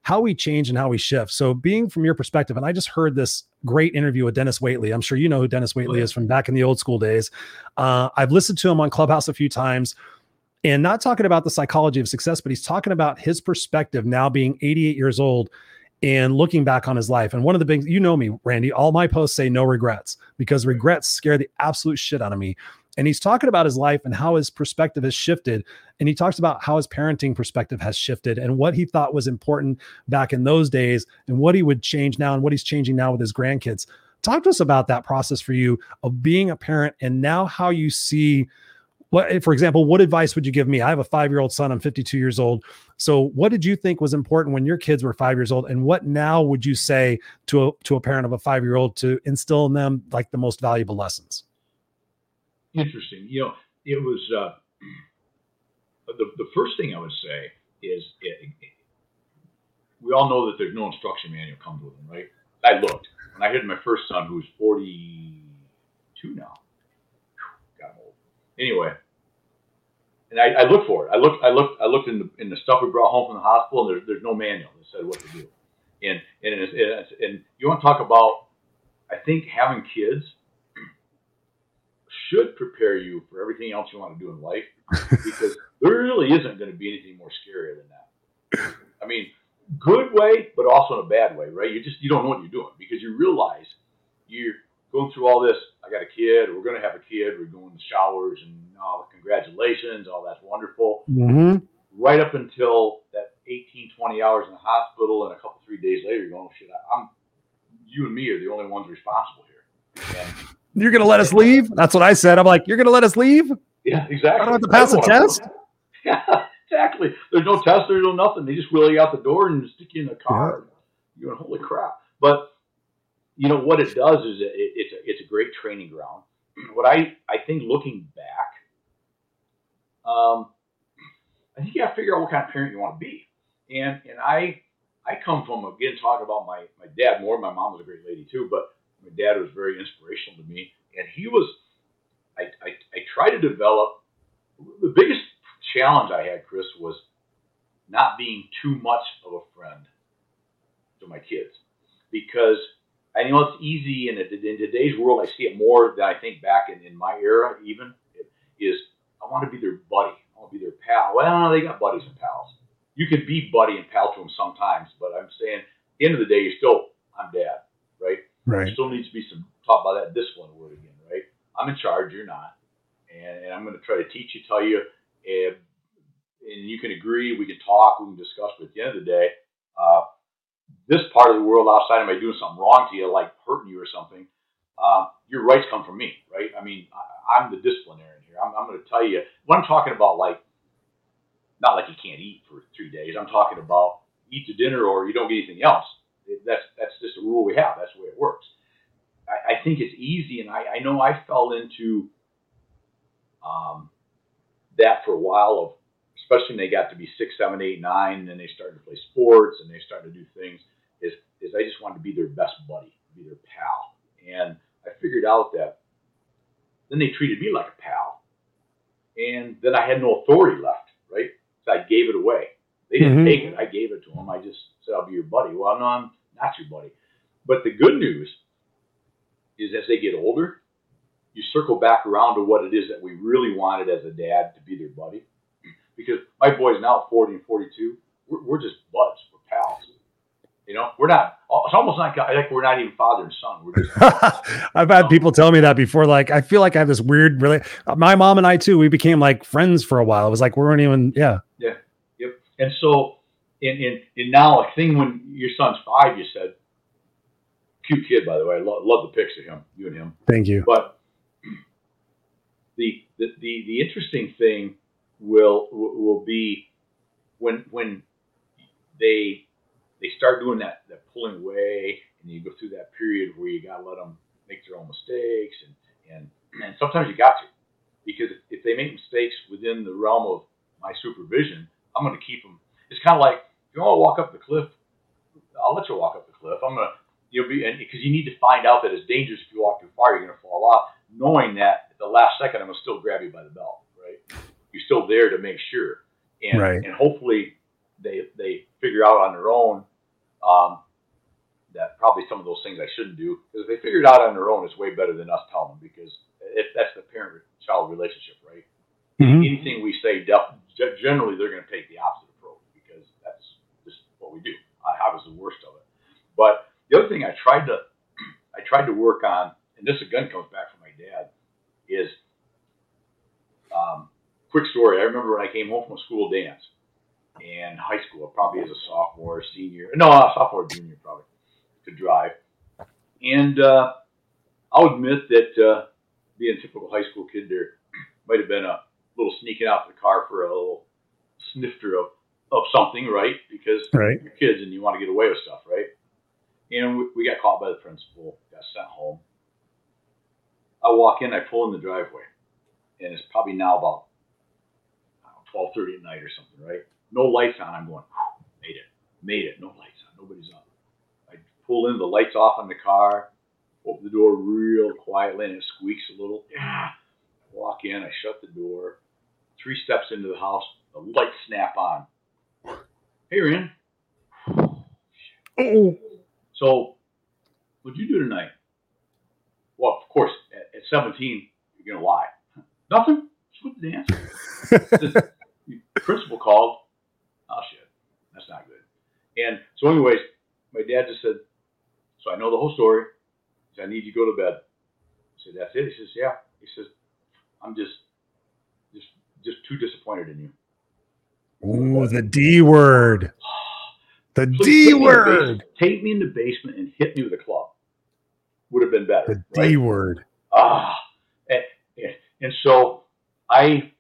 Speaker 1: how we change and how we shift. So being from your perspective, and I just heard this great interview with Dennis Waitley. I'm sure you know who Dennis Waitley is from back in the old school days. Uh, I've listened to him on Clubhouse a few times and not talking about the psychology of success, but he's talking about his perspective now being 88 years old and looking back on his life. And one of the big, you know me, Randy, all my posts say no regrets because regrets scare the absolute shit out of me. And he's talking about his life and how his perspective has shifted. And he talks about how his parenting perspective has shifted and what he thought was important back in those days and what he would change now and what he's changing now with his grandkids. Talk to us about that process for you of being a parent and now how you see what, for example, what advice would you give me? I have a five year old son. I'm 52 years old. So, what did you think was important when your kids were five years old, and what now would you say to a to a parent of a five year old to instill in them like the most valuable lessons?
Speaker 2: Interesting. You know, it was uh, [clears throat] the, the first thing I would say is it, it, we all know that there's no instruction manual comes with them, right? I looked when I had my first son, who's 42 now. Got old. Anyway, and I, I, looked for it. I looked, I looked, I looked in the in the stuff we brought home from the hospital, and there's there's no manual that said what to do. And and and, and you want to talk about? I think having kids should prepare you for everything else you want to do in life [laughs] because there really isn't going to be anything more scary than that. I mean, good way, but also in a bad way, right? You just you don't know what you're doing because you realize you're going through all this. I got a kid. We're going to have a kid. We're doing the showers and oh, congratulations. All that's wonderful.
Speaker 1: Mm-hmm.
Speaker 2: Right up until that 18, 20 hours in the hospital, and a couple, three days later, you're going, oh, shit, I'm. You and me are the only ones responsible here. And,
Speaker 1: you're going to let us leave? That's what I said. I'm like, you're going to let us leave?
Speaker 2: Yeah, exactly.
Speaker 1: I don't have to pass a test. [laughs]
Speaker 2: Yeah, exactly. There's no test. There's no nothing. They just wheel you out the door and stick you in the car. Yeah. You're going, holy crap. But you know what it does is it, it's a, it's a great training ground. [clears throat] What I I think looking back, um, I think you got to figure out what kind of parent you want to be. And and I I come from again talking about my my dad more. My mom was a great lady too, but my dad was very inspirational to me, and he was. I I, I tried to develop the biggest challenge I had, Chris, was not being too much of a friend to my kids because I know it's easy in, in today's world. I see it more than I think back in, in my era. Even is I want to be their buddy. I want to be their pal. Well, they got buddies and pals. You can be buddy and pal to them sometimes, but I'm saying at the end of the day, you're still I'm dad, right?
Speaker 1: Right.
Speaker 2: There still needs to be some talk about that discipline word again, right? I'm in charge. You're not, and, and I'm going to try to teach you, tell you, and, and you can agree. We can talk. We can discuss. But at the end of the day, uh, this part of the world outside of me doing something wrong to you, like hurting you or something, uh, your rights come from me, right? I mean, I, am the disciplinarian here. I'm, I'm going to tell you what I'm talking about, like, not like you can't eat for three days. I'm talking about eat the dinner or you don't get anything else. That's that's just a rule we have. That's the way it works. I, I think it's easy, and I, I know I fell into um, that for a while of especially when they got to be six, seven, eight, nine, and then they started to play sports and they started to do things, is, is I just wanted to be their best buddy, be their pal. And I figured out that then they treated me like a pal. And then I had no authority left, right? So I gave it away. They didn't mm-hmm. take it. I gave it to them. I just said, I'll be your buddy. Well, no, I'm not your buddy. But the good news is as they get older, you circle back around to what it is that we really wanted as a dad to be their buddy because my boys now 40 and 42, we're, we're just buds, we're pals. You know, we're not. It's almost like like we're not even father and son. We're just. [laughs]
Speaker 1: I've had people tell me that before. Like, I feel like I have this weird. Really, my mom and I too. We became like friends for a while. It was like we weren't even. Yeah.
Speaker 2: Yeah. Yep. And so, in in in now, a thing when your son's five, you said, cute kid, by the way. I love, love the pics of him, you and him.
Speaker 1: Thank you.
Speaker 2: But the the the, the interesting thing will will be when when they they start doing that that pulling away, and you go through that period where you got to let them make their own mistakes, and and and sometimes you got to because if they make mistakes within the realm of my supervision, I'm going to keep them. It's kind of like if you want to walk up the cliff, I'll let you walk up the cliff. I'm going to you'll be because you need to find out that it's dangerous if you walk too far, you're going to fall off, knowing that at the last second I'm going to still grab you by the belt, right? you're still there to make sure. And,
Speaker 1: right.
Speaker 2: and hopefully they, they figure out on their own um, that probably some of those things I shouldn't do. Because they figure it out on their own, it's way better than us telling them because if that's the parent child relationship, right? Mm-hmm. Anything we say, generally they're going to take the opposite approach because that's just what we do. I, I was the worst of it. But the other thing I tried to, [clears throat] I tried to work on, and this again comes back from my dad, is um, quick story. I remember when I came home from a school dance and high school, probably as a sophomore, senior, no, sophomore, junior, probably, to drive. And uh, I'll admit that uh, being a typical high school kid, there might have been a little sneaking out the car for a little snifter of, of something, right? Because
Speaker 1: right.
Speaker 2: you're kids and you want to get away with stuff, right? And we, we got caught by the principal, got sent home. I walk in, I pull in the driveway, and it's probably now about twelve thirty at night or something, right? No lights on. I'm going, made it, made it. No lights on. Nobody's up. I pull in, the lights off on the car. Open the door real quietly, and it squeaks a little. Yeah. Walk in. I shut the door. Three steps into the house. The lights snap on. Hey, Ryan.
Speaker 1: Oh,
Speaker 2: So, what'd you do tonight? Well, of course, at, at 17, you're gonna lie. Nothing. Just went to dance. [laughs] The principal called. Oh shit, that's not good. And so, anyways, my dad just said, "So I know the whole story. He said, I need you to go to bed." I said, "That's it." He says, "Yeah." He says, "I'm just, just, just too disappointed in you."
Speaker 1: Ooh, the D word. [sighs] The
Speaker 2: So
Speaker 1: D word.
Speaker 2: Take me in the basement and hit me with a club. Would have been better.
Speaker 1: The
Speaker 2: right?
Speaker 1: D word.
Speaker 2: ah, and, and, and so I,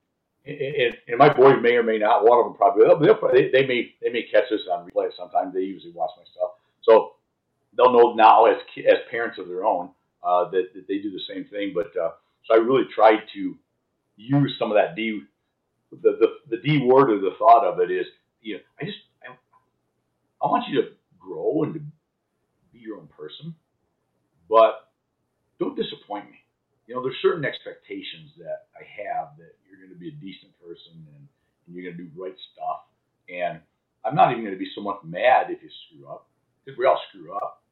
Speaker 2: and, and my boys may or may not. One of them probably they, they may they may catch this on replay. Sometimes they usually watch my stuff, so they'll know now as as parents of their own uh, that, that they do the same thing. But uh, so I really tried to use some of that D, the the, the D word or the thought of it is, you know, I just I, I want you to grow and to be your own person, but don't disappoint me you know, there's certain expectations that I have that you're going to be a decent person and, and you're going to do right stuff. And I'm not even going to be so much mad if you screw up because we all screw up.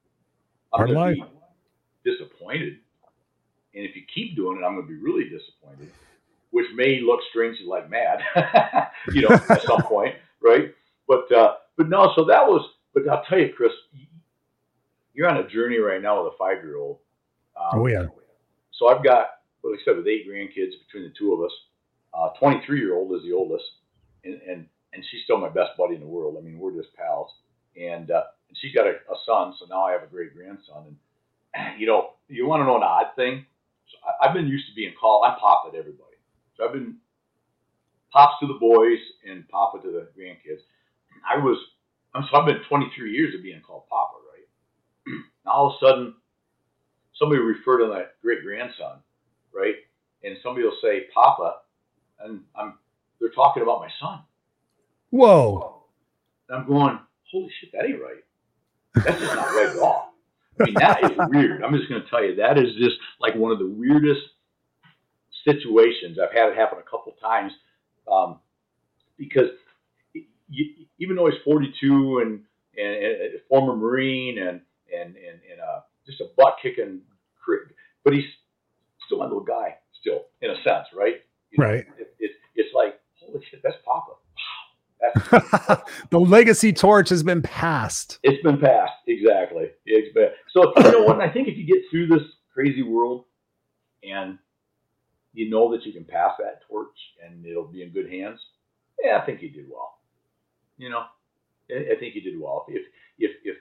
Speaker 2: I'm
Speaker 1: Part
Speaker 2: going to be disappointed. And if you keep doing it, I'm going to be really disappointed, which may look strangely like mad, [laughs] you know, at [laughs] some point, right? But, uh, but no, so that was, but I'll tell you, Chris, you're on a journey right now with a five year old. Um,
Speaker 1: Oh yeah.
Speaker 2: So I've got, well, like I said, with eight grandkids between the two of us. Uh, 23 year old is the oldest, and, and and she's still my best buddy in the world. I mean, we're just pals. And uh, and she's got a, a son, so now I have a great grandson. And [clears throat] you know, you want to know an odd thing? So I, I've been used to being called. I'm Papa to everybody. So I've been pops to the boys and Papa to the grandkids. I was, I'm so I've been 23 years of being called Papa, right? [clears throat] now all of a sudden somebody refer to my great grandson, right? And somebody will say Papa, and I'm they're talking about my son.
Speaker 1: Whoa.
Speaker 2: And I'm going, holy shit, that ain't right. That's just not right at all. I mean, that is weird. I'm just going to tell you, that is just like one of the weirdest situations. I've had it happen a couple times um, because you, even though he's 42 and, and, and a former Marine and and and, and uh, just a butt kicking, but he's still my little guy, still in a sense, right? You know,
Speaker 1: Right.
Speaker 2: It, it, it's like holy shit, that's Papa. Wow, that's [laughs]
Speaker 1: the legacy torch has been passed.
Speaker 2: it's been passed exactly. It's been, so you know what? I think if you get through this crazy world and you know that you can pass that torch and it'll be in good hands, yeah, I think you did well. You know, I, I think you did well. If if if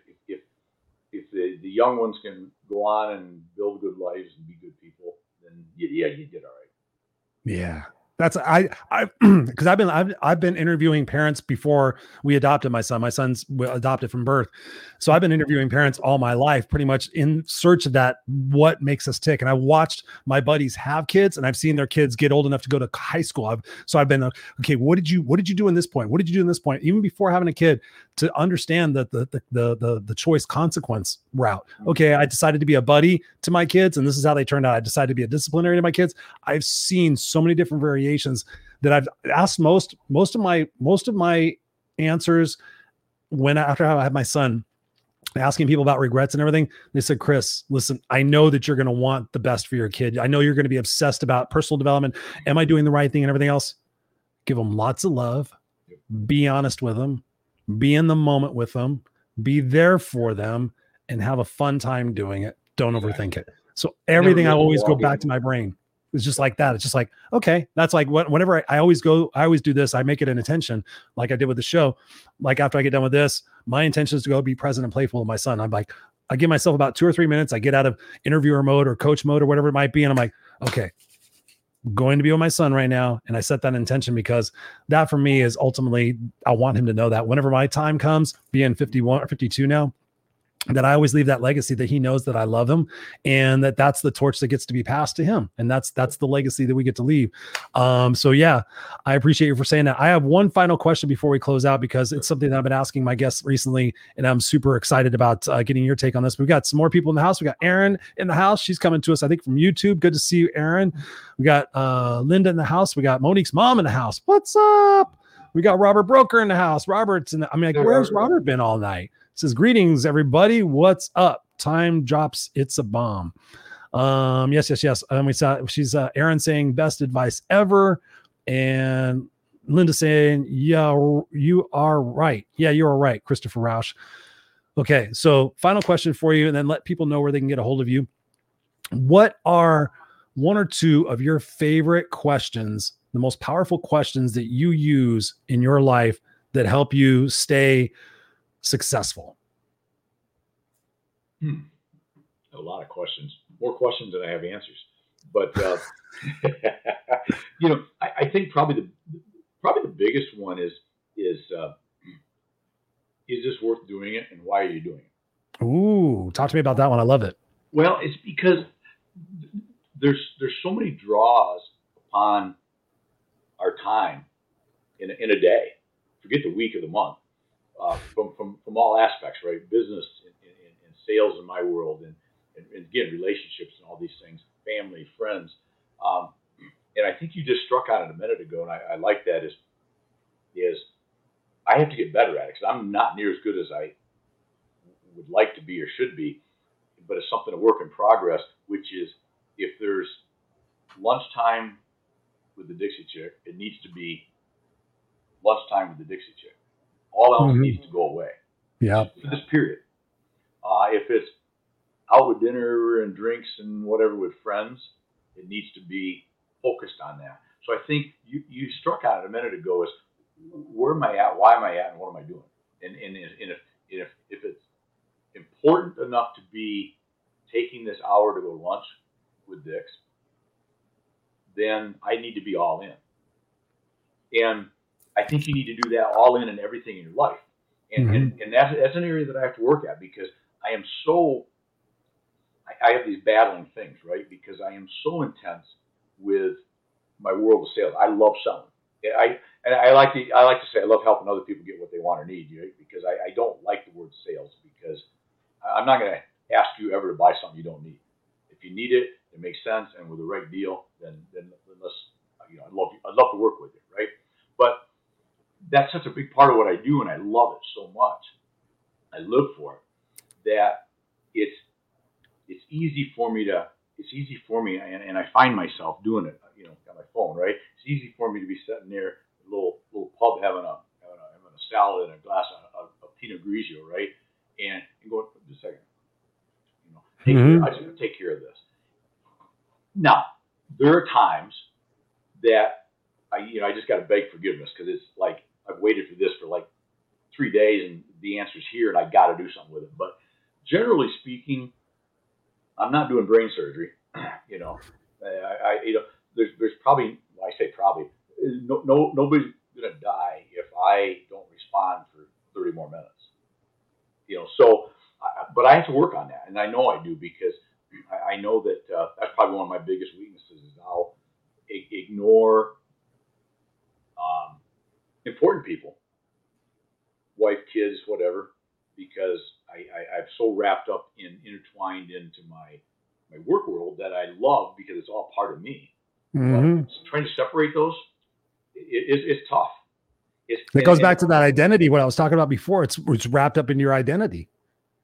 Speaker 2: if the, the young ones can go on and build good lives and be good people, then yeah, you did all right.
Speaker 1: Yeah. That's I I [clears throat] because I've been I've I've been interviewing parents before we adopted my son. My son's adopted from birth, so I've been interviewing parents all my life, pretty much in search of that what makes us tick. And I watched my buddies have kids, and I've seen their kids get old enough to go to high school. I've so I've been uh, okay. What did you what did you do in this point? What did you do in this point? Even before having a kid, to understand that the the the the, the choice consequence route. Okay, I decided to be a buddy to my kids, and this is how they turned out. I decided to be a disciplinary to my kids. I've seen so many different variations that I've asked most most of my most of my answers when after I had my son asking people about regrets and everything they said chris listen i know that you're going to want the best for your kid. I know you're going to be obsessed about personal development. Am i doing the right thing and everything else? Give them lots of love. Be honest with them. Be in the moment with them. Be there for them and have a fun time doing it. Don't overthink it. So everything i always go back to my brain it's just like that. It's just like, okay, that's like what whenever I, I always go, I always do this. I make it an intention, like I did with the show. Like after I get done with this, my intention is to go be present and playful with my son. I'm like, I give myself about two or three minutes. I get out of interviewer mode or coach mode or whatever it might be. And I'm like, okay, I'm going to be with my son right now. And I set that intention because that for me is ultimately, I want him to know that whenever my time comes, being 51 or 52 now, that I always leave that legacy that he knows that I love him and that that's the torch that gets to be passed to him. And that's, that's the legacy that we get to leave. Um, so yeah, I appreciate you for saying that. I have one final question before we close out because it's something that I've been asking my guests recently and I'm super excited about uh, getting your take on this. We've got some more people in the house. We got Aaron in the house. She's coming to us, I think from YouTube. Good to see you, Aaron. We got uh, Linda in the house. We got Monique's mom in the house. What's up? We got Robert Broker in the house. Robert's in the, I mean, like, where's Robert been all night? Says greetings everybody. What's up? Time drops. It's a bomb. Um yes yes yes. And we saw she's uh aaron saying best advice ever. And linda saying yeah you are right. Yeah you're right christopher roush okay so final question for you and then let people know where they can get a hold of you. What are one or two of your favorite questions the most powerful questions that you use in your life that help you stay successful?
Speaker 2: Hmm. A lot of questions, more questions than I have answers. But uh, [laughs] you know, I, I, think probably the probably the biggest one is is uh, is this worth doing it, and why are you doing it?
Speaker 1: Ooh, talk to me about that one. I love it.
Speaker 2: Well, it's because there's there's so many draws upon our time in a, in a day. Forget the week or the month uh, from, from, from all aspects, right? Business and, and, and sales in my world, and, and, and, again, relationships and all these things, family, friends. Um, and I think you just struck on it a minute ago, and I, I like that is, is I have to get better at it because I'm not near as good as I would like to be or should be, but it's something a work in progress, which is if there's lunchtime with the Dixie chick, it needs to be lunchtime with the Dixie chick all else mm-hmm. needs to go away.
Speaker 1: Yeah.
Speaker 2: For this period. Uh, if it's out with dinner and drinks and whatever with friends, it needs to be focused on that. So I think you, you struck on it a minute ago is where am I at? Why am I at? And what am I doing? And, and, and if, if, if it's important enough to be taking this hour to go to lunch with Dix, then I need to be all in. And I think you need to do that all in and everything in your life. And, mm-hmm. and, and that's, that's an area that I have to work at because I am so, I, I have these battling things, right? Because I am so intense with my world of sales. I love selling. I, and I like to, I like to say I love helping other people get what they want or need, right? because I, I don't like the word sales because I'm not going to ask you ever to buy something you don't need. If you need it, it makes sense, and with the right deal, then then, then let's, you know, I'd love, I'd love to work with you, right? But that's such a big part of what I do, and I love it so much. I live for it. That it's it's easy for me to it's easy for me, and, and I find myself doing it. You know, on my phone, right? It's easy for me to be sitting there, a little little pub, having a having a, having a salad and a glass of, of, Pinot Grigio, right? And, and going just a second, you know, take mm-hmm. care, I just take care of this. Now, there are times that I, you know, I just got to beg forgiveness because it's like I've waited for this for like three days and the answer's here and I got to do something with it. But generally speaking, I'm not doing brain surgery. [clears throat] you know, I, I, you know, there's, there's probably, I say probably, no, no, nobody's to die if I don't respond for 30 more minutes. You know, so, but I have to work on that. And I know I do because [clears throat] I, I know that uh, that's probably one of my biggest weaknesses is I'll ignore um, important people, wife, kids, whatever, because I, I, I'm so wrapped up in intertwined into my my work world that I love because it's all part of me. Mm-hmm. trying to separate those, it, it, it's tough.
Speaker 1: It's, it goes and, back to that identity. What I was talking about before. It's it's wrapped up in your identity.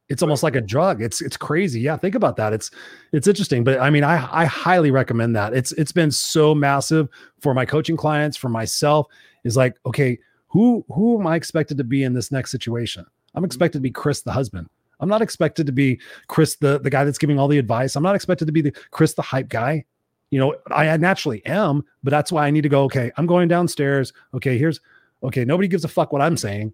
Speaker 1: It's almost like a drug. It's it's crazy. Yeah, think about that. It's it's interesting, but I mean, I I highly recommend that. It's it's been so massive for my coaching clients, for myself. Is like, okay, who who am I expected to be in this next situation? I'm mm-hmm. expected to be Chris, the husband. I'm not expected to be Chris, the the guy that's giving all the advice. I'm not expected to be the Chris, the hype guy. You know, I naturally am, but that's why I need to go. Okay, I'm going downstairs. Okay, here's okay. Nobody gives a fuck what I'm saying.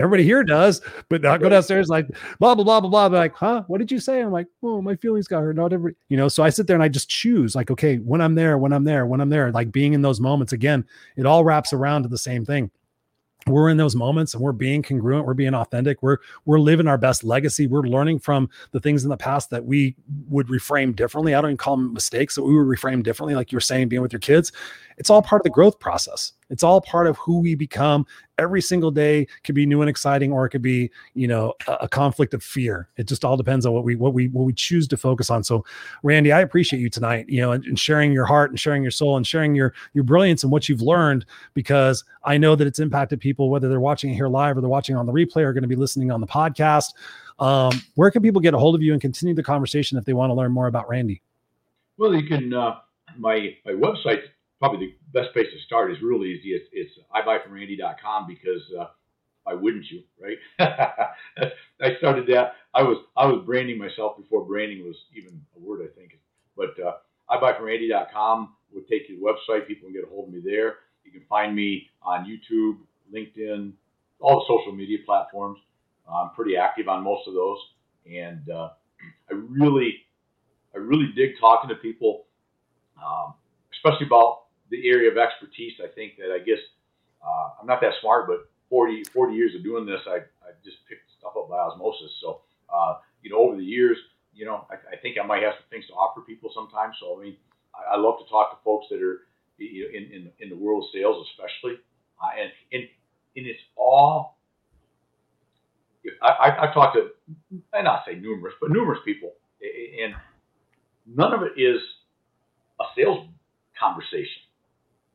Speaker 1: Everybody here does, but I go downstairs like blah blah blah blah blah. They're like, huh? What did you say? I'm like, oh, my feelings got hurt. Not every, you know. So I sit there and I just choose, like, okay, when I'm there, when I'm there, when I'm there, like being in those moments again. It all wraps around to the same thing. we're in those moments and we're being congruent we're being authentic we're we're living our best legacy we're learning from the things in the past that we would reframe differently i don't even call them mistakes that we would reframe differently like you're saying being with your kids it's all part of the growth process it's all part of who we become. Every single day could be new and exciting or it could be you know a, a conflict of fear. It just all depends on what we what we what we choose to focus on. So randy i appreciate you tonight you know and, and sharing your heart and sharing your soul and sharing your your brilliance and what you've learned because i know that it's impacted people whether they're watching it here live or they're watching on the replay or going to be listening on the podcast. Um, where can people get a hold of you and continue the conversation if they want to learn more about randy?
Speaker 2: Well you can uh, my my website probably the best place to start is really easy. It's, it's ibuyfromrandy.com because uh, why wouldn't you, right? [laughs] I started that. I was I was branding myself before branding was even a word, I think. But uh, ibuyfromrandy.com would take you to the website. People can get a hold of me there. You can find me on YouTube, LinkedIn, all the social media platforms. I'm pretty active on most of those, and uh, [clears throat] I really, I really dig talking to people, um, especially about the area of expertise. I think that I guess uh, I'm not that smart, but 40, 40 years of doing this, I, I just picked stuff up by osmosis. So, uh, you know, over the years, you know, I, I, think I might have some things to offer people sometimes. So, I mean, I, I love to talk to folks that are you know, in, in, in the world of sales, especially. Uh, and, and, and it's all, I, I, have talked to, and I say numerous, but numerous people, and none of it is a sales conversation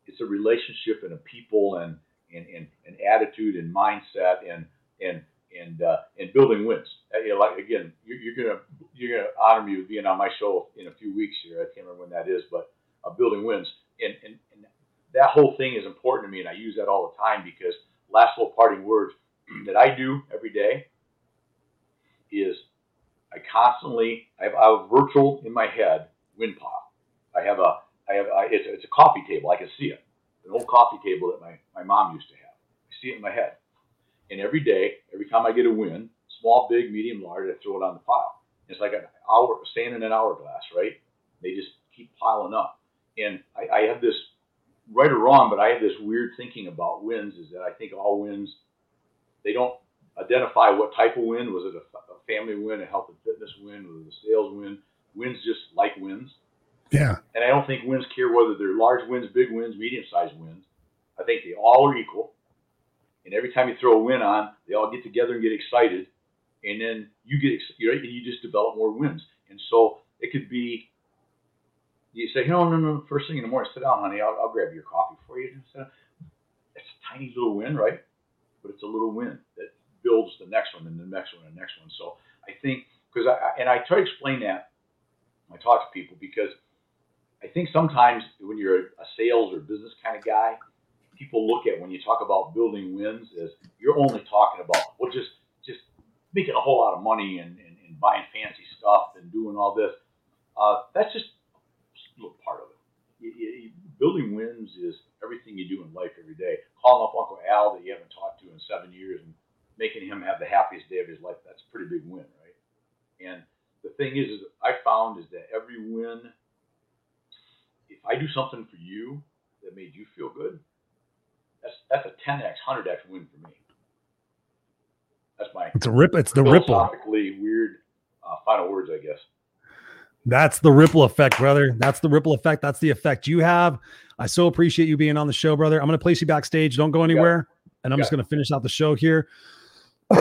Speaker 2: it's a relationship and a people and and, and, and attitude and mindset and and and uh, and building wins. Uh, you know, like again, you're, you're, gonna you're gonna honor me with being on my show in a few weeks here. I can't remember when that is, but uh, building wins and, and and that whole thing is important to me, and I use that all the time because last little parting words [clears throat] that I do every day is I constantly I have, I have a virtual in my head win pile. I have a I have I, it's, it's a coffee table. I can see it, an old coffee table that my my mom used to have. I see it in my head, and every day, every time I get a win, small, big, medium, large, I throw it on the pile. It's like an hour, staying in an hourglass, right? They just keep piling up, and I, I have this right or wrong, but I have this weird thinking about wins. Is that I think all wins, they don't identify what type of win. Was it a, a family win, a health and fitness win, was it a sales win? Wins just like wins
Speaker 1: yeah.
Speaker 2: And I don't think wins care whether they're large wins, big wins, medium sized wins. I think they all are equal. And every time you throw a win on, they all get together and get excited. And then you get, right, and you just develop more wins. And so it could be, you say, no, no, no, first thing in the morning, sit down, honey, I'll, I'll grab your coffee for you. It's a tiny little win, right? But it's a little win that builds the next one and the next one and the next one. So I think, because I, and I try to explain that when I talk to people because I think sometimes when you're a sales or business kind of guy, people look at when you talk about building wins as you're only talking about well just just making a whole lot of money and, and, and buying fancy stuff and doing all this. Uh, that's just a little part of it. You, you, building wins is everything you do in life every day. Calling up Uncle Al that you haven't talked to in seven years and making him have the happiest day of his life. That's a pretty big win, right? And the thing is, is I found is that every win if I do something for you that made you feel good, that's that's a 10x, 100x win for me. That's my.
Speaker 1: It's a rip. It's the ripple.
Speaker 2: Weird uh, final words, I guess.
Speaker 1: That's the ripple effect, brother. That's the ripple effect. That's the effect you have. I so appreciate you being on the show, brother. I'm going to place you backstage. Don't go anywhere. And I'm just going to finish out the show here. [clears throat]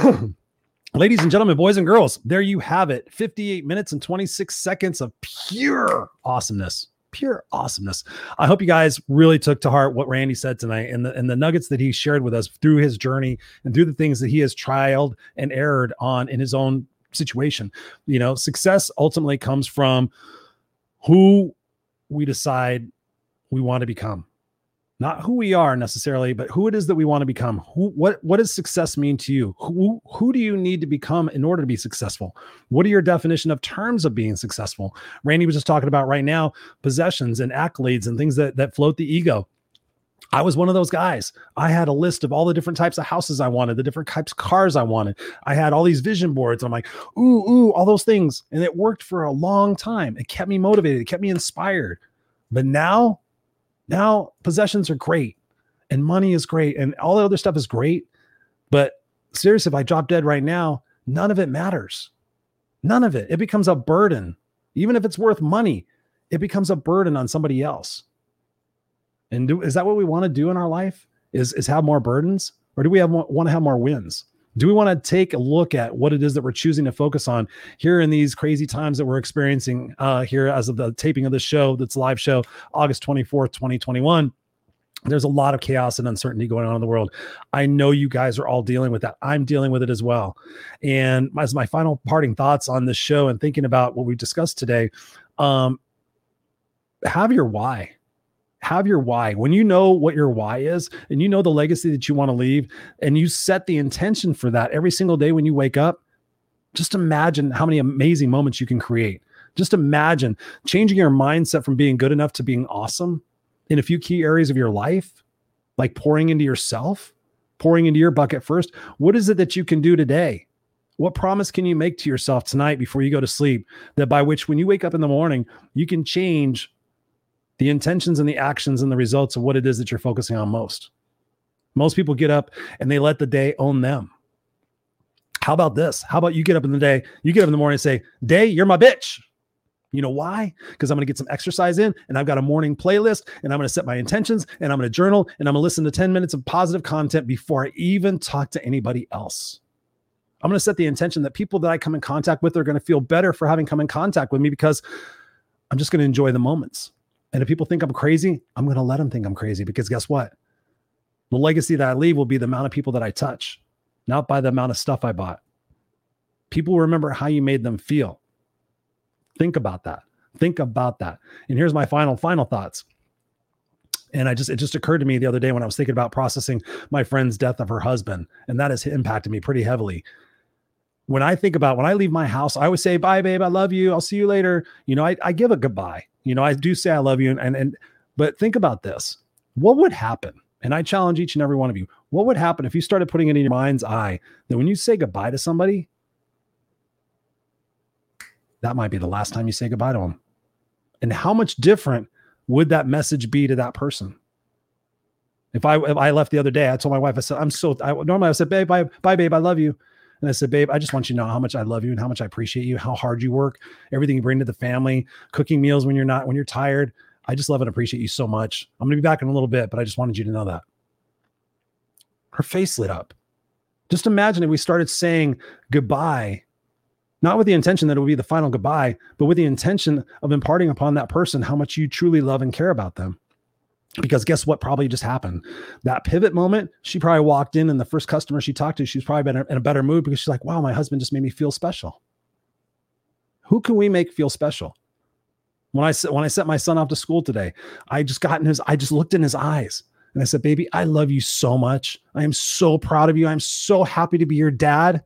Speaker 1: Ladies and gentlemen, boys and girls, there you have it 58 minutes and 26 seconds of pure awesomeness pure awesomeness. I hope you guys really took to heart what Randy said tonight and the and the nuggets that he shared with us through his journey and through the things that he has trialed and erred on in his own situation. You know, success ultimately comes from who we decide we want to become not who we are necessarily, but who it is that we want to become. Who, what, what does success mean to you? Who, who do you need to become in order to be successful? What are your definition of terms of being successful? Randy was just talking about right now possessions and accolades and things that that float the ego. I was one of those guys. I had a list of all the different types of houses I wanted, the different types of cars I wanted. I had all these vision boards. I'm like, ooh, ooh, all those things. And it worked for a long time. It kept me motivated, it kept me inspired. But now now possessions are great and money is great and all the other stuff is great. But seriously, if I drop dead right now, none of it matters. None of it. It becomes a burden. Even if it's worth money, it becomes a burden on somebody else. And do, is that what we want to do in our life? Is is have more burdens, or do we have want to have more wins? Do we want to take a look at what it is that we're choosing to focus on here in these crazy times that we're experiencing uh, here as of the taping of this show, that's live show, August 24th, 2021? There's a lot of chaos and uncertainty going on in the world. I know you guys are all dealing with that. I'm dealing with it as well. And as my final parting thoughts on this show and thinking about what we discussed today, um, have your why have your why. When you know what your why is and you know the legacy that you want to leave and you set the intention for that every single day when you wake up, just imagine how many amazing moments you can create. Just imagine changing your mindset from being good enough to being awesome in a few key areas of your life, like pouring into yourself, pouring into your bucket first. What is it that you can do today? What promise can you make to yourself tonight before you go to sleep that by which when you wake up in the morning, you can change the intentions and the actions and the results of what it is that you're focusing on most. Most people get up and they let the day own them. How about this? How about you get up in the day, you get up in the morning and say, Day, you're my bitch. You know why? Because I'm going to get some exercise in and I've got a morning playlist and I'm going to set my intentions and I'm going to journal and I'm going to listen to 10 minutes of positive content before I even talk to anybody else. I'm going to set the intention that people that I come in contact with are going to feel better for having come in contact with me because I'm just going to enjoy the moments. And if people think I'm crazy, I'm going to let them think I'm crazy because guess what? The legacy that I leave will be the amount of people that I touch, not by the amount of stuff I bought. People remember how you made them feel. Think about that. Think about that. And here's my final, final thoughts. And I just, it just occurred to me the other day when I was thinking about processing my friend's death of her husband. And that has impacted me pretty heavily when I think about when I leave my house, I always say, bye, babe. I love you. I'll see you later. You know, I, I give a goodbye. You know, I do say I love you. And, and, and, but think about this. What would happen? And I challenge each and every one of you. What would happen if you started putting it in your mind's eye that when you say goodbye to somebody, that might be the last time you say goodbye to them? And how much different would that message be to that person? If I if I left the other day, I told my wife, I said, I'm so I normally I said, babe, bye, bye, babe, I love you. And I said, babe, I just want you to know how much I love you and how much I appreciate you, how hard you work, everything you bring to the family, cooking meals when you're not, when you're tired. I just love and appreciate you so much. I'm going to be back in a little bit, but I just wanted you to know that. Her face lit up. Just imagine if we started saying goodbye, not with the intention that it would be the final goodbye, but with the intention of imparting upon that person how much you truly love and care about them because guess what probably just happened? That pivot moment she probably walked in and the first customer she talked to she was probably in a better mood because she's like wow my husband just made me feel special. Who can we make feel special? When i said when i sent my son off to school today i just got in his i just looked in his eyes and i said baby i love you so much. I am so proud of you. I'm so happy to be your dad.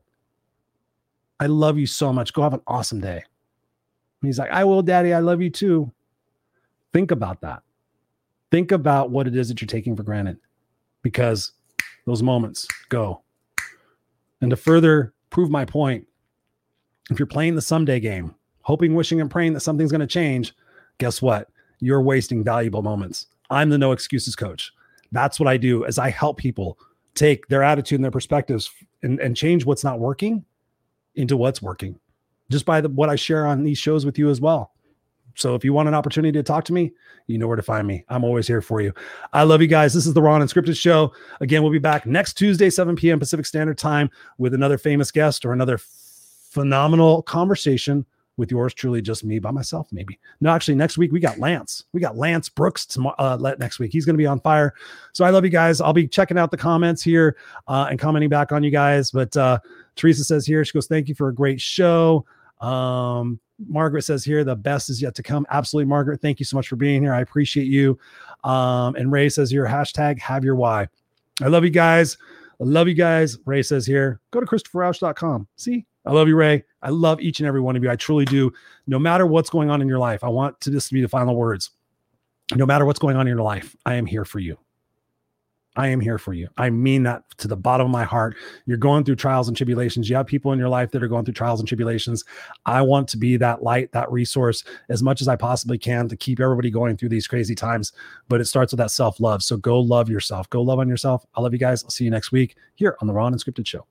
Speaker 1: I love you so much. Go have an awesome day. And he's like i will daddy. I love you too. Think about that think about what it is that you're taking for granted because those moments go. And to further prove my point, if you're playing the someday game, hoping, wishing, and praying that something's going to change, guess what? You're wasting valuable moments. I'm the no excuses coach. That's what I do as I help people take their attitude and their perspectives and, and change what's not working into what's working just by the, what I share on these shows with you as well. So if you want an opportunity to talk to me, you know where to find me. I'm always here for you. I love you guys. This is the Raw and Unscripted Show. Again, we'll be back next Tuesday, 7 p.m. Pacific Standard Time with another famous guest or another phenomenal conversation with yours truly, just me by myself, maybe. No, actually, next week we got Lance. We got Lance Brooks tomorrow, uh, next week. He's going to be on fire. So I love you guys. I'll be checking out the comments here uh, and commenting back on you guys. But uh, Teresa says here, she goes, Thank you for a great show. Um, Margaret says here, the best is yet to come. Absolutely, Margaret. Thank you so much for being here. I appreciate you. Um, and Ray says here, hashtag have your why. I love you guys. I love you guys. Ray says here, go to ChristopherRausch.com. See, I love you, Ray. I love each and every one of you. I truly do. No matter what's going on in your life, I want to this to be the final words. No matter what's going on in your life, I am here for you. I am here for you. I mean that to the bottom of my heart. You're going through trials and tribulations. You have people in your life that are going through trials and tribulations. I want to be that light, that resource as much as I possibly can to keep everybody going through these crazy times. But it starts with that self love. So go love yourself. Go love on yourself. I love you guys. I'll see you next week here on the Raw and Unscripted Show.